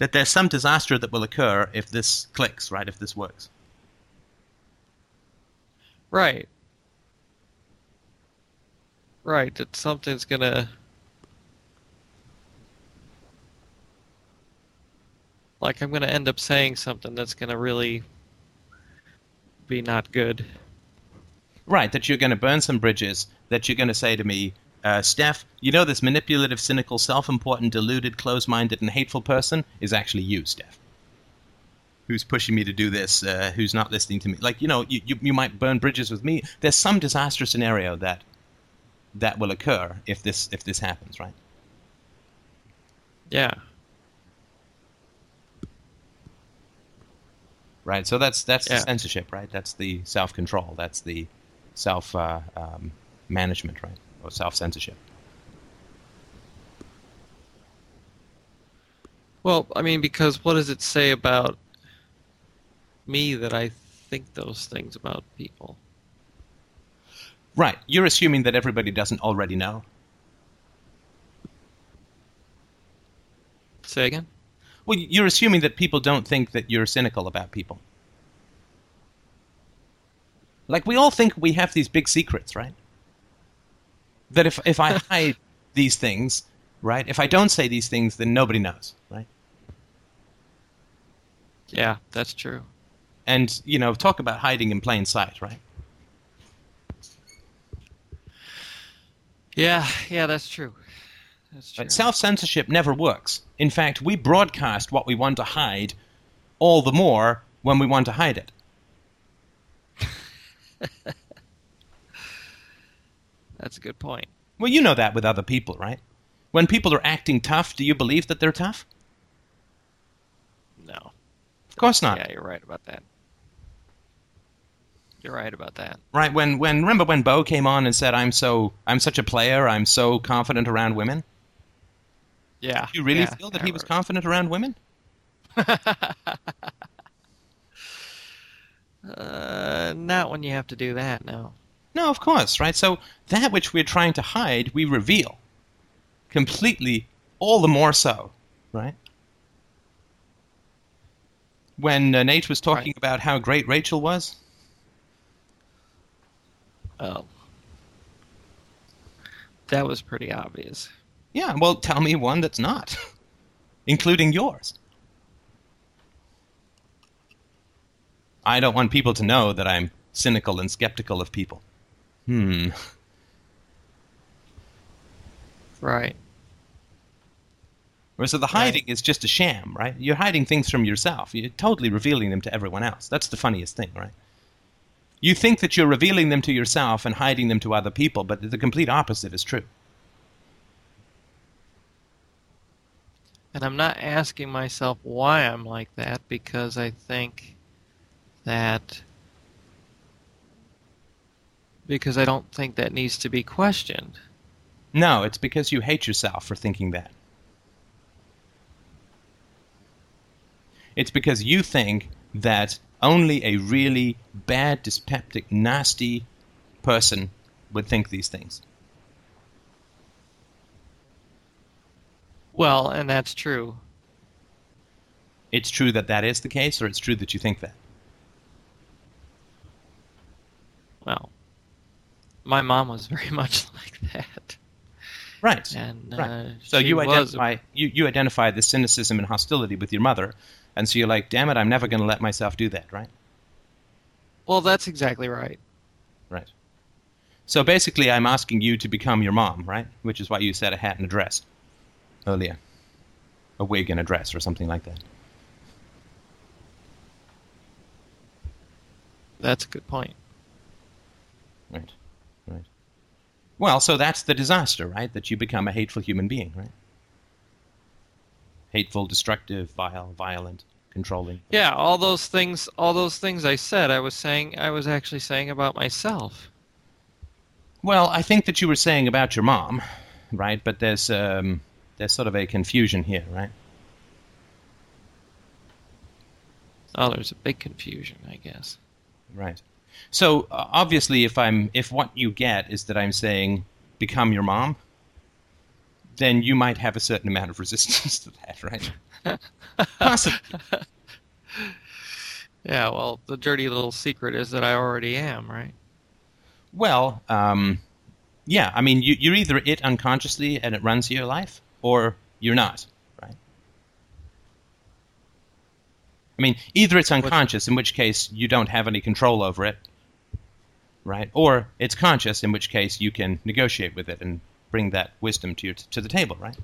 That there's some disaster that will occur if this clicks, right? If this works. Right. Right, that something's gonna like I'm gonna end up saying something that's gonna really be not good. Right, that you're to burn some bridges, that you're to say to me, uh, Steph, you know this manipulative, cynical, self important, deluded, close minded, and hateful person is actually you, Steph. Who's pushing me to do this, uh, who's not listening to me. Like, you know, you, you, you might burn bridges with me. There's some disaster scenario that that will occur if this if this happens, right? Yeah. Right. So that's that's Yeah. the censorship, right? That's the self control. That's the self uh, um, management, right? Or self censorship. Well, I mean, because what does it say about me that I think those things about people? Right. You're assuming that everybody doesn't already know. Say again? Well, you're assuming that people don't think that you're cynical about people. Like we all think we have these big secrets, right? That if if I hide these things, right? If I don't say these things, then nobody knows, right? Yeah, that's true. And you know, talk about hiding in plain sight, right? Yeah, yeah, that's true. That's true. But self censorship never works. In fact, we broadcast what we want to hide all the more when we want to hide it. That's a good point. Well, you know that with other people, right? When people are acting tough, do you believe that they're tough? No. Of course not. Yeah, you're right about that. You're right about that. Right? When when remember when Bo came on and said, "I'm so I'm such a player. I'm so confident around women." Yeah. Do you really yeah, feel that I he was confident around women? Uh, not when you have to do that. No. No, of course, right? So that which we're trying to hide, we reveal completely, all the more so, right? When uh, Nate was talking Right. about how great Rachel was, Oh. That was pretty obvious. yeah, well, tell me one that's not, including yours. I don't want people to know that I'm cynical and skeptical of people. Hmm. Right. So the hiding is just a sham, right? You're hiding things from yourself. You're totally revealing them to everyone else. That's the funniest thing, right? You think that you're revealing them to yourself and hiding them to other people, but the complete opposite is true. And I'm not asking myself why I'm like that because I think that because I don't think that needs to be questioned. No, it's because you hate yourself for thinking that. It's because you think that only a really bad, dyspeptic, nasty person would think these things. Well, and that's true. It's true that that is the case, or it's true that you think that? Well, my mom was very much like that. Right. And right. uh, so you identify you, you identify the cynicism and hostility with your mother, and so you're like, damn it, I'm never going to let myself do that, right? Well, that's exactly right. Right. So basically, I'm asking you to become your mom, right? Which is why you said a hat and a dress earlier, a wig and a dress, or something like that. That's a good point. Right. Right. Well, so that's the disaster, right? That you become a hateful human being, right? Hateful, destructive, vile, violent, controlling. Yeah, all those things, all those things I said, I was saying, I was actually saying about myself. Well, I think that you were saying about your mom, right? But there's um, there's sort of a confusion here, right? Oh, there's a big confusion, I guess. Right. So uh, obviously, if I'm if what you get is that I'm saying become your mom, then you might have a certain amount of resistance to that, right? Possibly. Yeah, well, the dirty little secret is that I already am, right? Well, um, yeah. I mean, you, you're either it unconsciously and it runs your life, or you're not, right? I mean, either it's unconscious, in which case you don't have any control over it, right? Or it's conscious, in which case you can negotiate with it and bring that wisdom to your, to the table, right?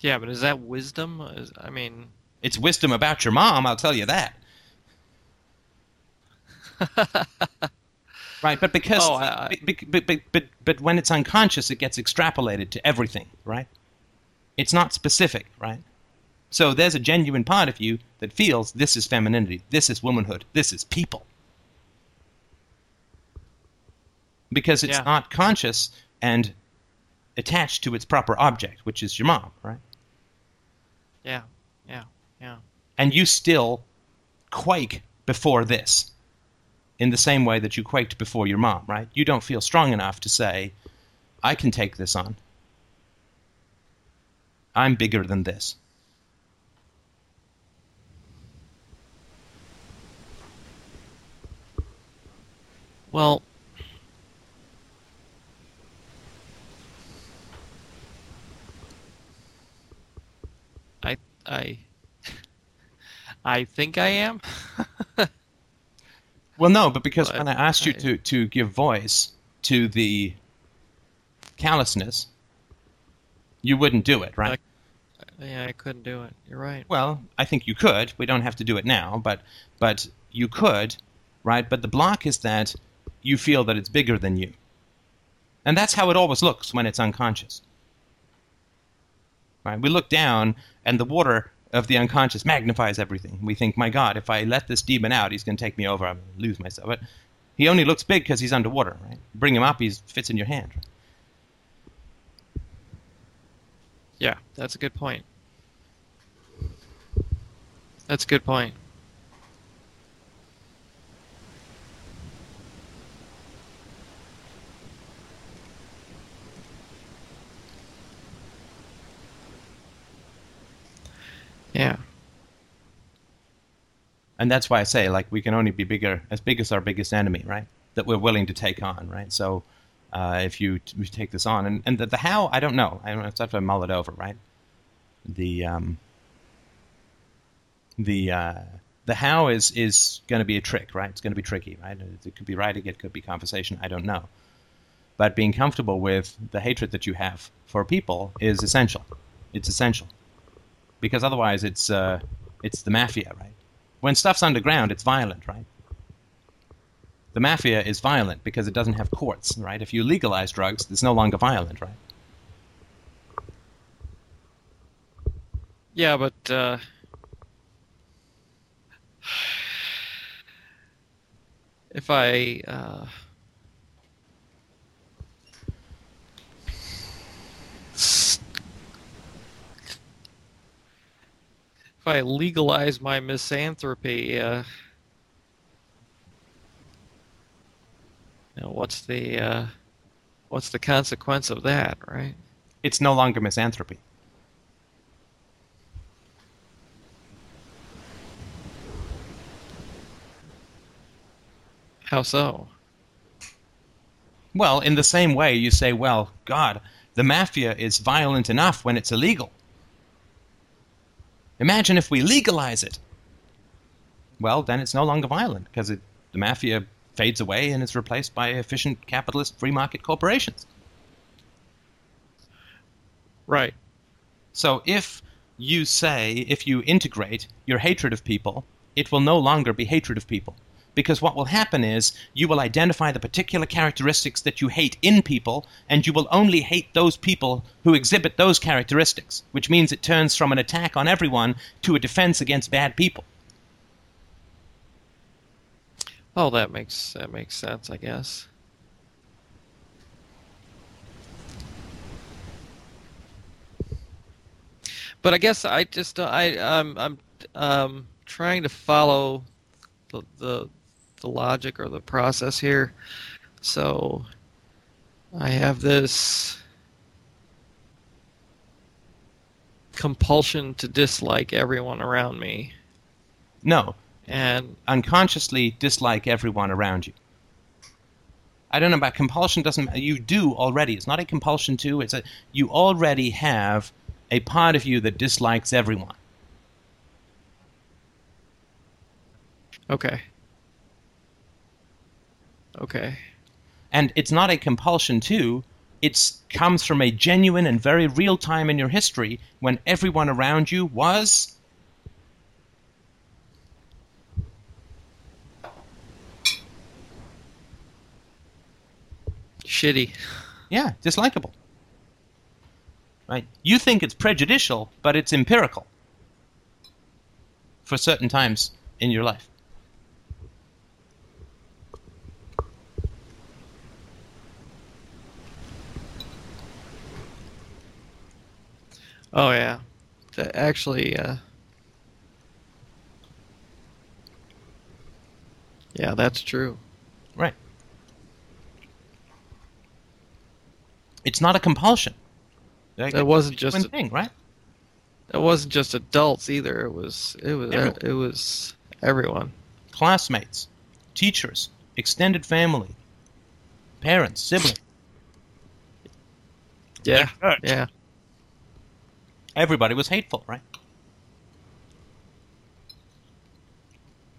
Yeah, but is that wisdom? Is, I mean, It's wisdom about your mom, I'll tell you that. right, but because Oh, I- I- but, but, but, but, but when it's unconscious, it gets extrapolated to everything, right? It's not specific, right? So there's a genuine part of you that feels this is femininity, this is womanhood, this is people. Because it's Yeah. not conscious and attached to its proper object, which is your mom, right? yeah, yeah, yeah. and you still quake before this in the same way that you quaked before your mom, right? You don't feel strong enough to say, I can take this on. I'm bigger than this. Well, I I I think I am. Well, no, but because But when I asked you I- to, to give voice to the callousness, you wouldn't do it, right? yeah, I couldn't do it. You're right. Well, I think you could. We don't have to do it now, but but you could, right? But the block is that you feel that it's bigger than you. And that's how it always looks when it's unconscious. Right? We look down and the water of the unconscious magnifies everything. We think, "My god, if I let this demon out, he's going to take me over. I'm going to lose myself." But he only looks big because he's underwater, right? Bring him up, he fits in your hand. Yeah, that's a good point. That's a good point. Yeah. and that's why I say like we can only be bigger as big as our biggest enemy, right? That we're willing to take on, right? So uh, if you, t- you take this on, and, and the, the how, I don't know. I don't. It's have to mull it over, right? The um, the uh, the how is is going to be a trick, right? It's going to be tricky, right? It could be writing, it could be conversation. I don't know. But being comfortable with the hatred that you have for people is essential. It's essential because otherwise, it's uh, it's the mafia, right? When stuff's underground, it's violent, right? The mafia is violent because it doesn't have courts, right? If you legalize drugs, it's no longer violent, right? Yeah, but uh, if I uh, if I legalize my misanthropy, uh, you know, what's the uh, what's the consequence of that, right? It's no longer misanthropy. How so? Well, in the same way, you say, well, God, the mafia is violent enough when it's illegal. Imagine if we legalize it. Well, then it's no longer violent because it, the mafia fades away and is replaced by efficient capitalist free market corporations. Right. So if you say, if you integrate your hatred of people, it will no longer be hatred of people. Because what will happen is you will identify the particular characteristics that you hate in people, and you will only hate those people who exhibit those characteristics, which means it turns from an attack on everyone to a defense against bad people. Oh, that makes that makes sense, I guess. But I guess I just I I'm I'm um, trying to follow the, the the logic or the process here. So I have this compulsion to dislike everyone around me, No, and unconsciously dislike everyone around you. I don't know about compulsion. Doesn't you do already? It's not a compulsion to. It's a you already have a part of you that dislikes everyone. okay, okay. And it's not a compulsion to, it comes from a genuine and very real time in your history when everyone around you was. Shitty. Yeah, dislikable. Right? You think it's prejudicial, but it's empirical for certain times in your life. Oh yeah, That actually, uh, yeah, that's true. Right. It's not a compulsion. Like, That wasn't just a- thing, right? It wasn't just adults either. It was it was Everyone. it was everyone. Classmates, teachers, extended family, parents, siblings. Yeah, yeah, Everybody was hateful, right?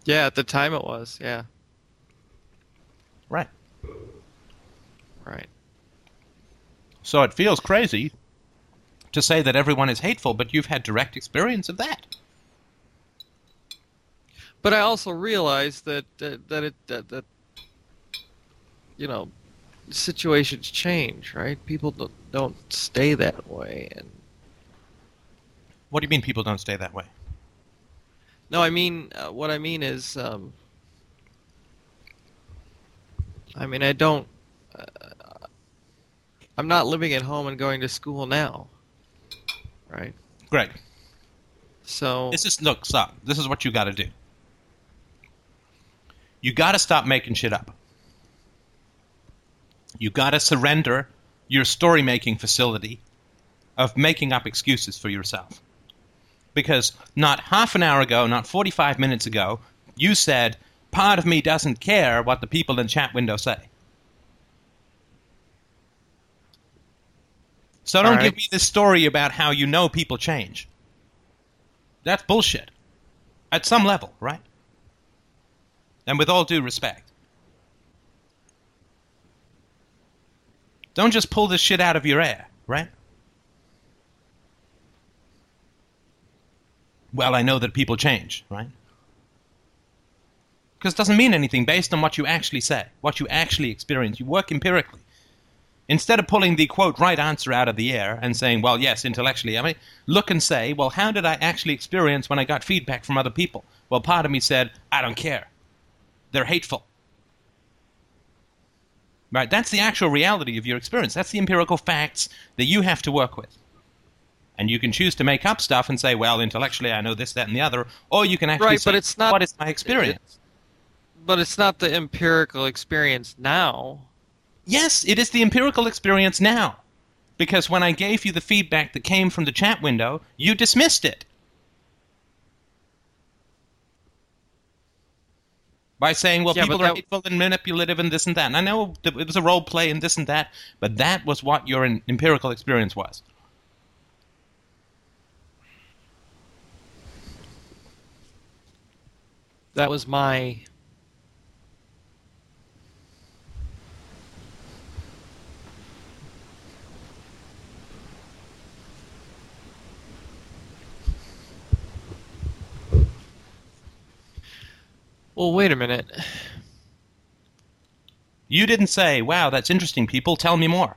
yeah. At the time, it was. Yeah, Right. right. So it feels crazy to say that everyone is hateful, but you've had direct experience of that. But I also realize that that, that it that, that you know situations change, right? People don't, don't stay that way, and What do you mean people don't stay that way? no, I mean uh, what I mean is, um, I mean I don't. Uh, I'm not living at home and going to school now, right? Greg, So this is look, stop. This is what you got to do. You got to stop making shit up. You got to surrender your story making facility of making up excuses for yourself. Because not half an hour ago, not 45 minutes ago, you said, part of me doesn't care what the people in chat window say. So don't right. give me this story about how you know people change. That's bullshit. At some level, right? And with all due respect. Don't just pull this shit out of your air, right? Well, I know that people change, right? Because it doesn't mean anything based on what you actually say, what you actually experience. You work empirically. Instead of pulling the quote right answer out of the air and saying, well, yes, intellectually, I mean, look and say, well, how did I actually experience when I got feedback from other people? Well, part of me said, I don't care. They're hateful. Right? That's the actual reality of your experience. That's the empirical facts that you have to work with. And you can choose to make up stuff and say, well, intellectually, I know this, that, and the other. Or you can actually Right, say, but it's not- what is my experience? But it's not the empirical experience now. Yes, it is the empirical experience now. Because when I gave you the feedback that came from the chat window, you dismissed it. By saying, well, Yeah, people are hateful and manipulative and this and that. And I know it was a role play and this and that, but that was what your empirical experience was. That was my Well, wait a minute. You didn't say, wow, that's interesting, people, tell me more.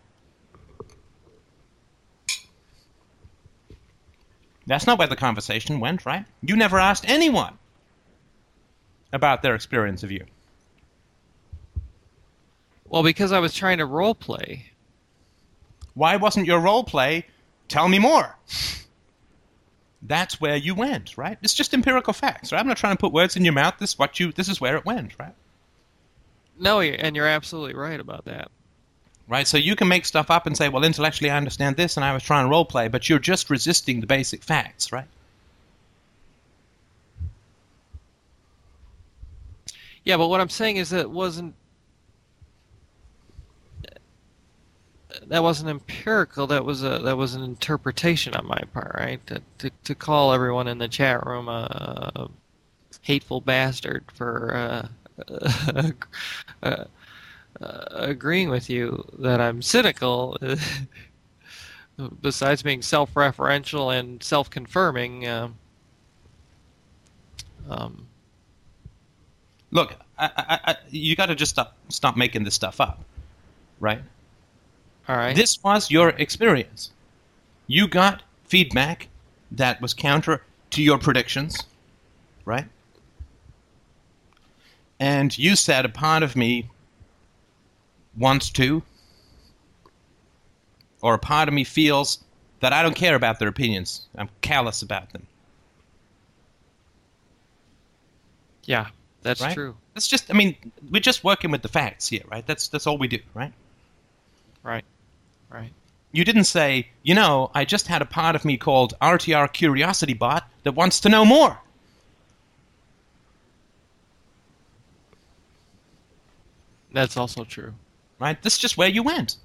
That's not where the conversation went, right? You never asked anyone about their experience of you. Well, because I was trying to role play. Why wasn't your role play, tell me more? That's where you went, right? It's just empirical facts, right? I'm not trying to put words in your mouth. This is what you this is where it went, right? No, and you're absolutely right about that. Right? So you can make stuff up and say, well, intellectually I understand this and I was trying to role play, but you're just resisting the basic facts, right? Yeah, but what I'm saying is that wasn't that wasn't empirical. That was a that was an interpretation on my part, right? To to, to call everyone in the chat room a, a hateful bastard for uh, uh, uh, agreeing with you that I'm cynical. besides being self-referential and self-confirming. Um, um, Look, I, I, I, you got to just stop stop making this stuff up, right? all right. This was your experience. You got feedback that was counter to your predictions, right? And you said a part of me wants to, or a part of me feels that I don't care about their opinions. I'm callous about them. yeah, that's Right? true. That's just, I mean, we're just working with the facts here, right? That's that's all we do, right? Right. Right. You didn't say, you know, I just had a part of me called RTR Curiosity Bot that wants to know more. That's also true. Right? This is just where you went.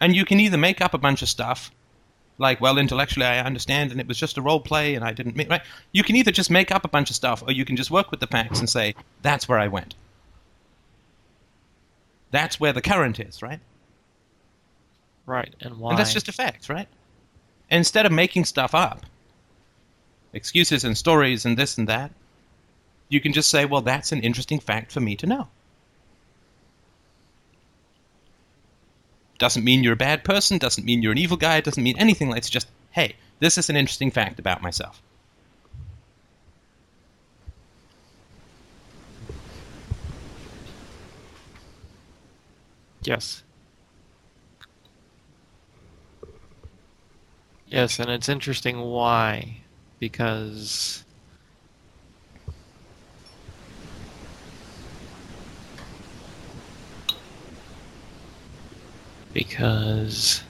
And you can either make up a bunch of stuff, like, well, intellectually I understand and it was just a role play and I didn't make, right? You can either just make up a bunch of stuff or you can just work with the facts and say, that's where I went. That's where the current is, right? Right. And why? And that's just a fact, right? Instead of making stuff up, excuses and stories and this and that, you can just say, well, that's an interesting fact for me to know. Doesn't mean you're a bad person, doesn't mean you're an evil guy, doesn't mean anything. It's just, hey, this is an interesting fact about myself. yes. Yes, and it's interesting why. Because because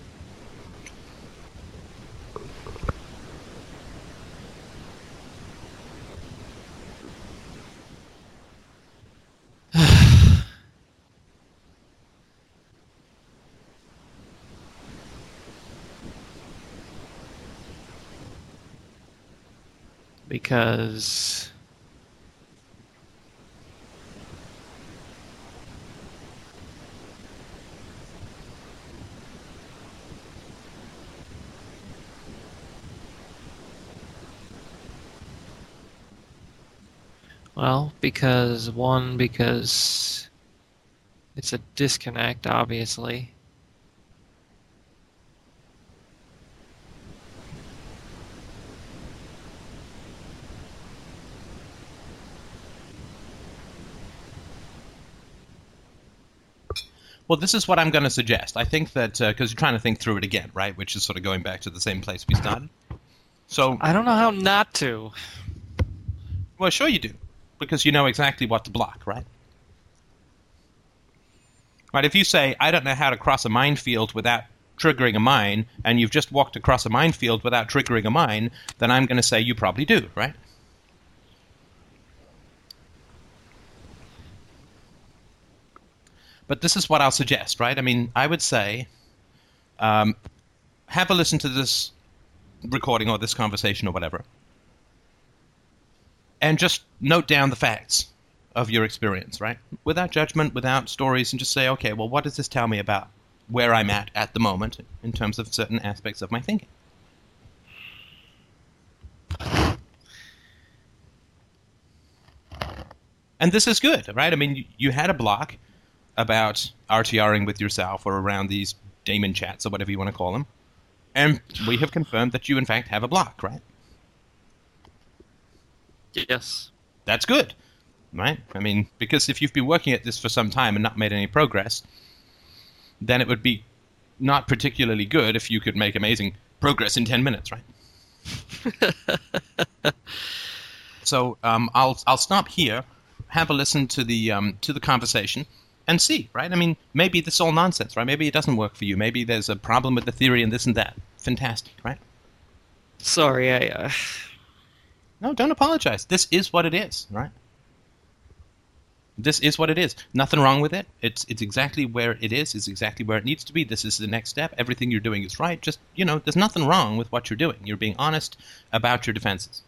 because Well, because one, because it's a disconnect, obviously. Well, this is what I'm going to suggest. I think that because uh, you're trying to think through it again, right? Which is sort of going back to the same place we started. So I don't know how not to. Well, sure you do because you know exactly what to block, right? Right. If you say, "I don't know how to cross a minefield without triggering a mine," and you've just walked across a minefield without triggering a mine, then I'm going to say you probably do, right? But this is what I'll suggest, right? I mean, I would say, um, have a listen to this recording or this conversation or whatever, and just note down the facts of your experience, right? Without judgment, without stories, and just say, okay, well, what does this tell me about where I'm at at the moment in terms of certain aspects of my thinking? And this is good, right? I mean, you, had a block about RTRing with yourself or around these daemon chats or whatever you want to call them. And we have confirmed that you, in fact, have a block, right? Yes. That's good, right? I mean, because if you've been working at this for some time and not made any progress, then it would be not particularly good if you could make amazing progress in 10 minutes, right? so um, I'll, I'll stop here, have a listen to the, um, to the conversation, and see, right? I mean, maybe this is all nonsense, right? Maybe it doesn't work for you. Maybe there's a problem with the theory and this and that. Fantastic, right? Sorry, I. Uh... No, don't apologize. This is what it is, right? This is what it is. Nothing wrong with it. It's it's exactly where it is. It's exactly where it needs to be. This is the next step. Everything you're doing is right. Just you know, there's nothing wrong with what you're doing. You're being honest about your defenses.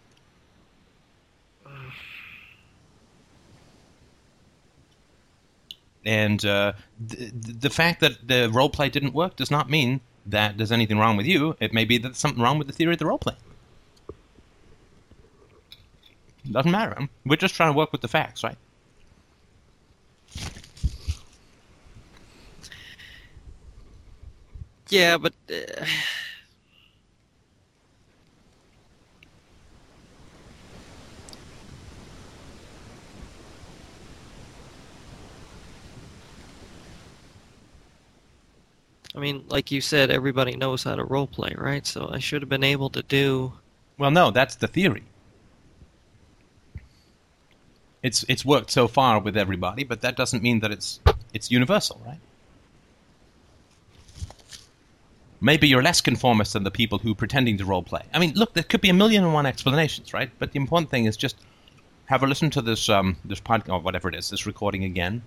And uh, the, the fact that the role play didn't work does not mean that there's anything wrong with you. It may be that there's something wrong with the theory of the role play. Doesn't matter. We're just trying to work with the facts, right? Yeah, but. Uh... I mean, like you said, everybody knows how to roleplay, right? So I should have been able to do. Well, no, that's the theory. It's it's worked so far with everybody, but that doesn't mean that it's it's universal, right? Maybe you're less conformist than the people who pretending to role play. I mean, look, there could be a million and one explanations, right? But the important thing is just have a listen to this um, this podcast or whatever it is, this recording again,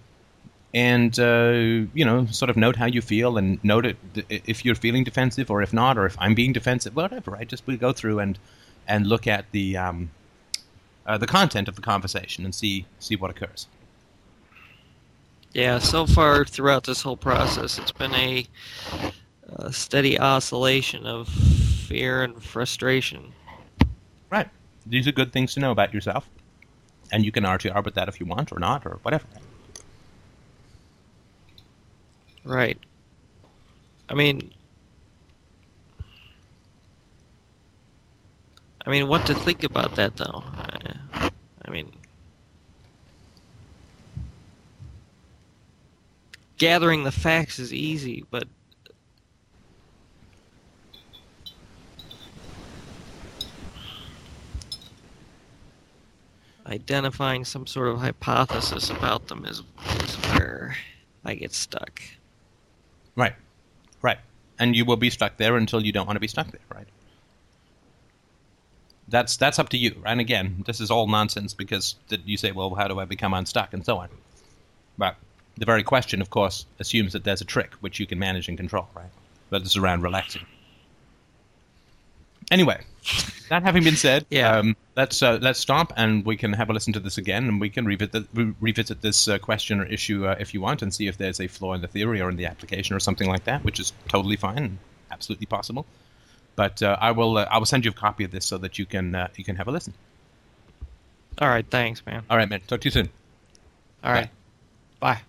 and uh, you know, sort of note how you feel and note it, if you're feeling defensive or if not, or if I'm being defensive, whatever. Right? Just we go through and and look at the um, uh, the content of the conversation and see see what occurs. Yeah, so far throughout this whole process, it's been a, a steady oscillation of fear and frustration. Right. These are good things to know about yourself, and you can RTR with that if you want or not or whatever. Right. I mean, I mean, what to think about that though? I, I mean, gathering the facts is easy, but identifying some sort of hypothesis about them is, is where I get stuck. Right, right. And you will be stuck there until you don't want to be stuck there, right? That's that's up to you. And again, this is all nonsense because you say, well, how do I become unstuck and so on. But the very question, of course, assumes that there's a trick which you can manage and control, right? But it's around relaxing. Anyway, that having been said, yeah. Um, let's uh, let's stop and we can have a listen to this again, and we can revisit re- revisit this uh, question or issue uh, if you want, and see if there's a flaw in the theory or in the application or something like that, which is totally fine, absolutely possible. But uh, I will uh, I will send you a copy of this so that you can uh, you can have a listen. All right, thanks, man. All right, man. Talk to you soon. All right, bye. bye.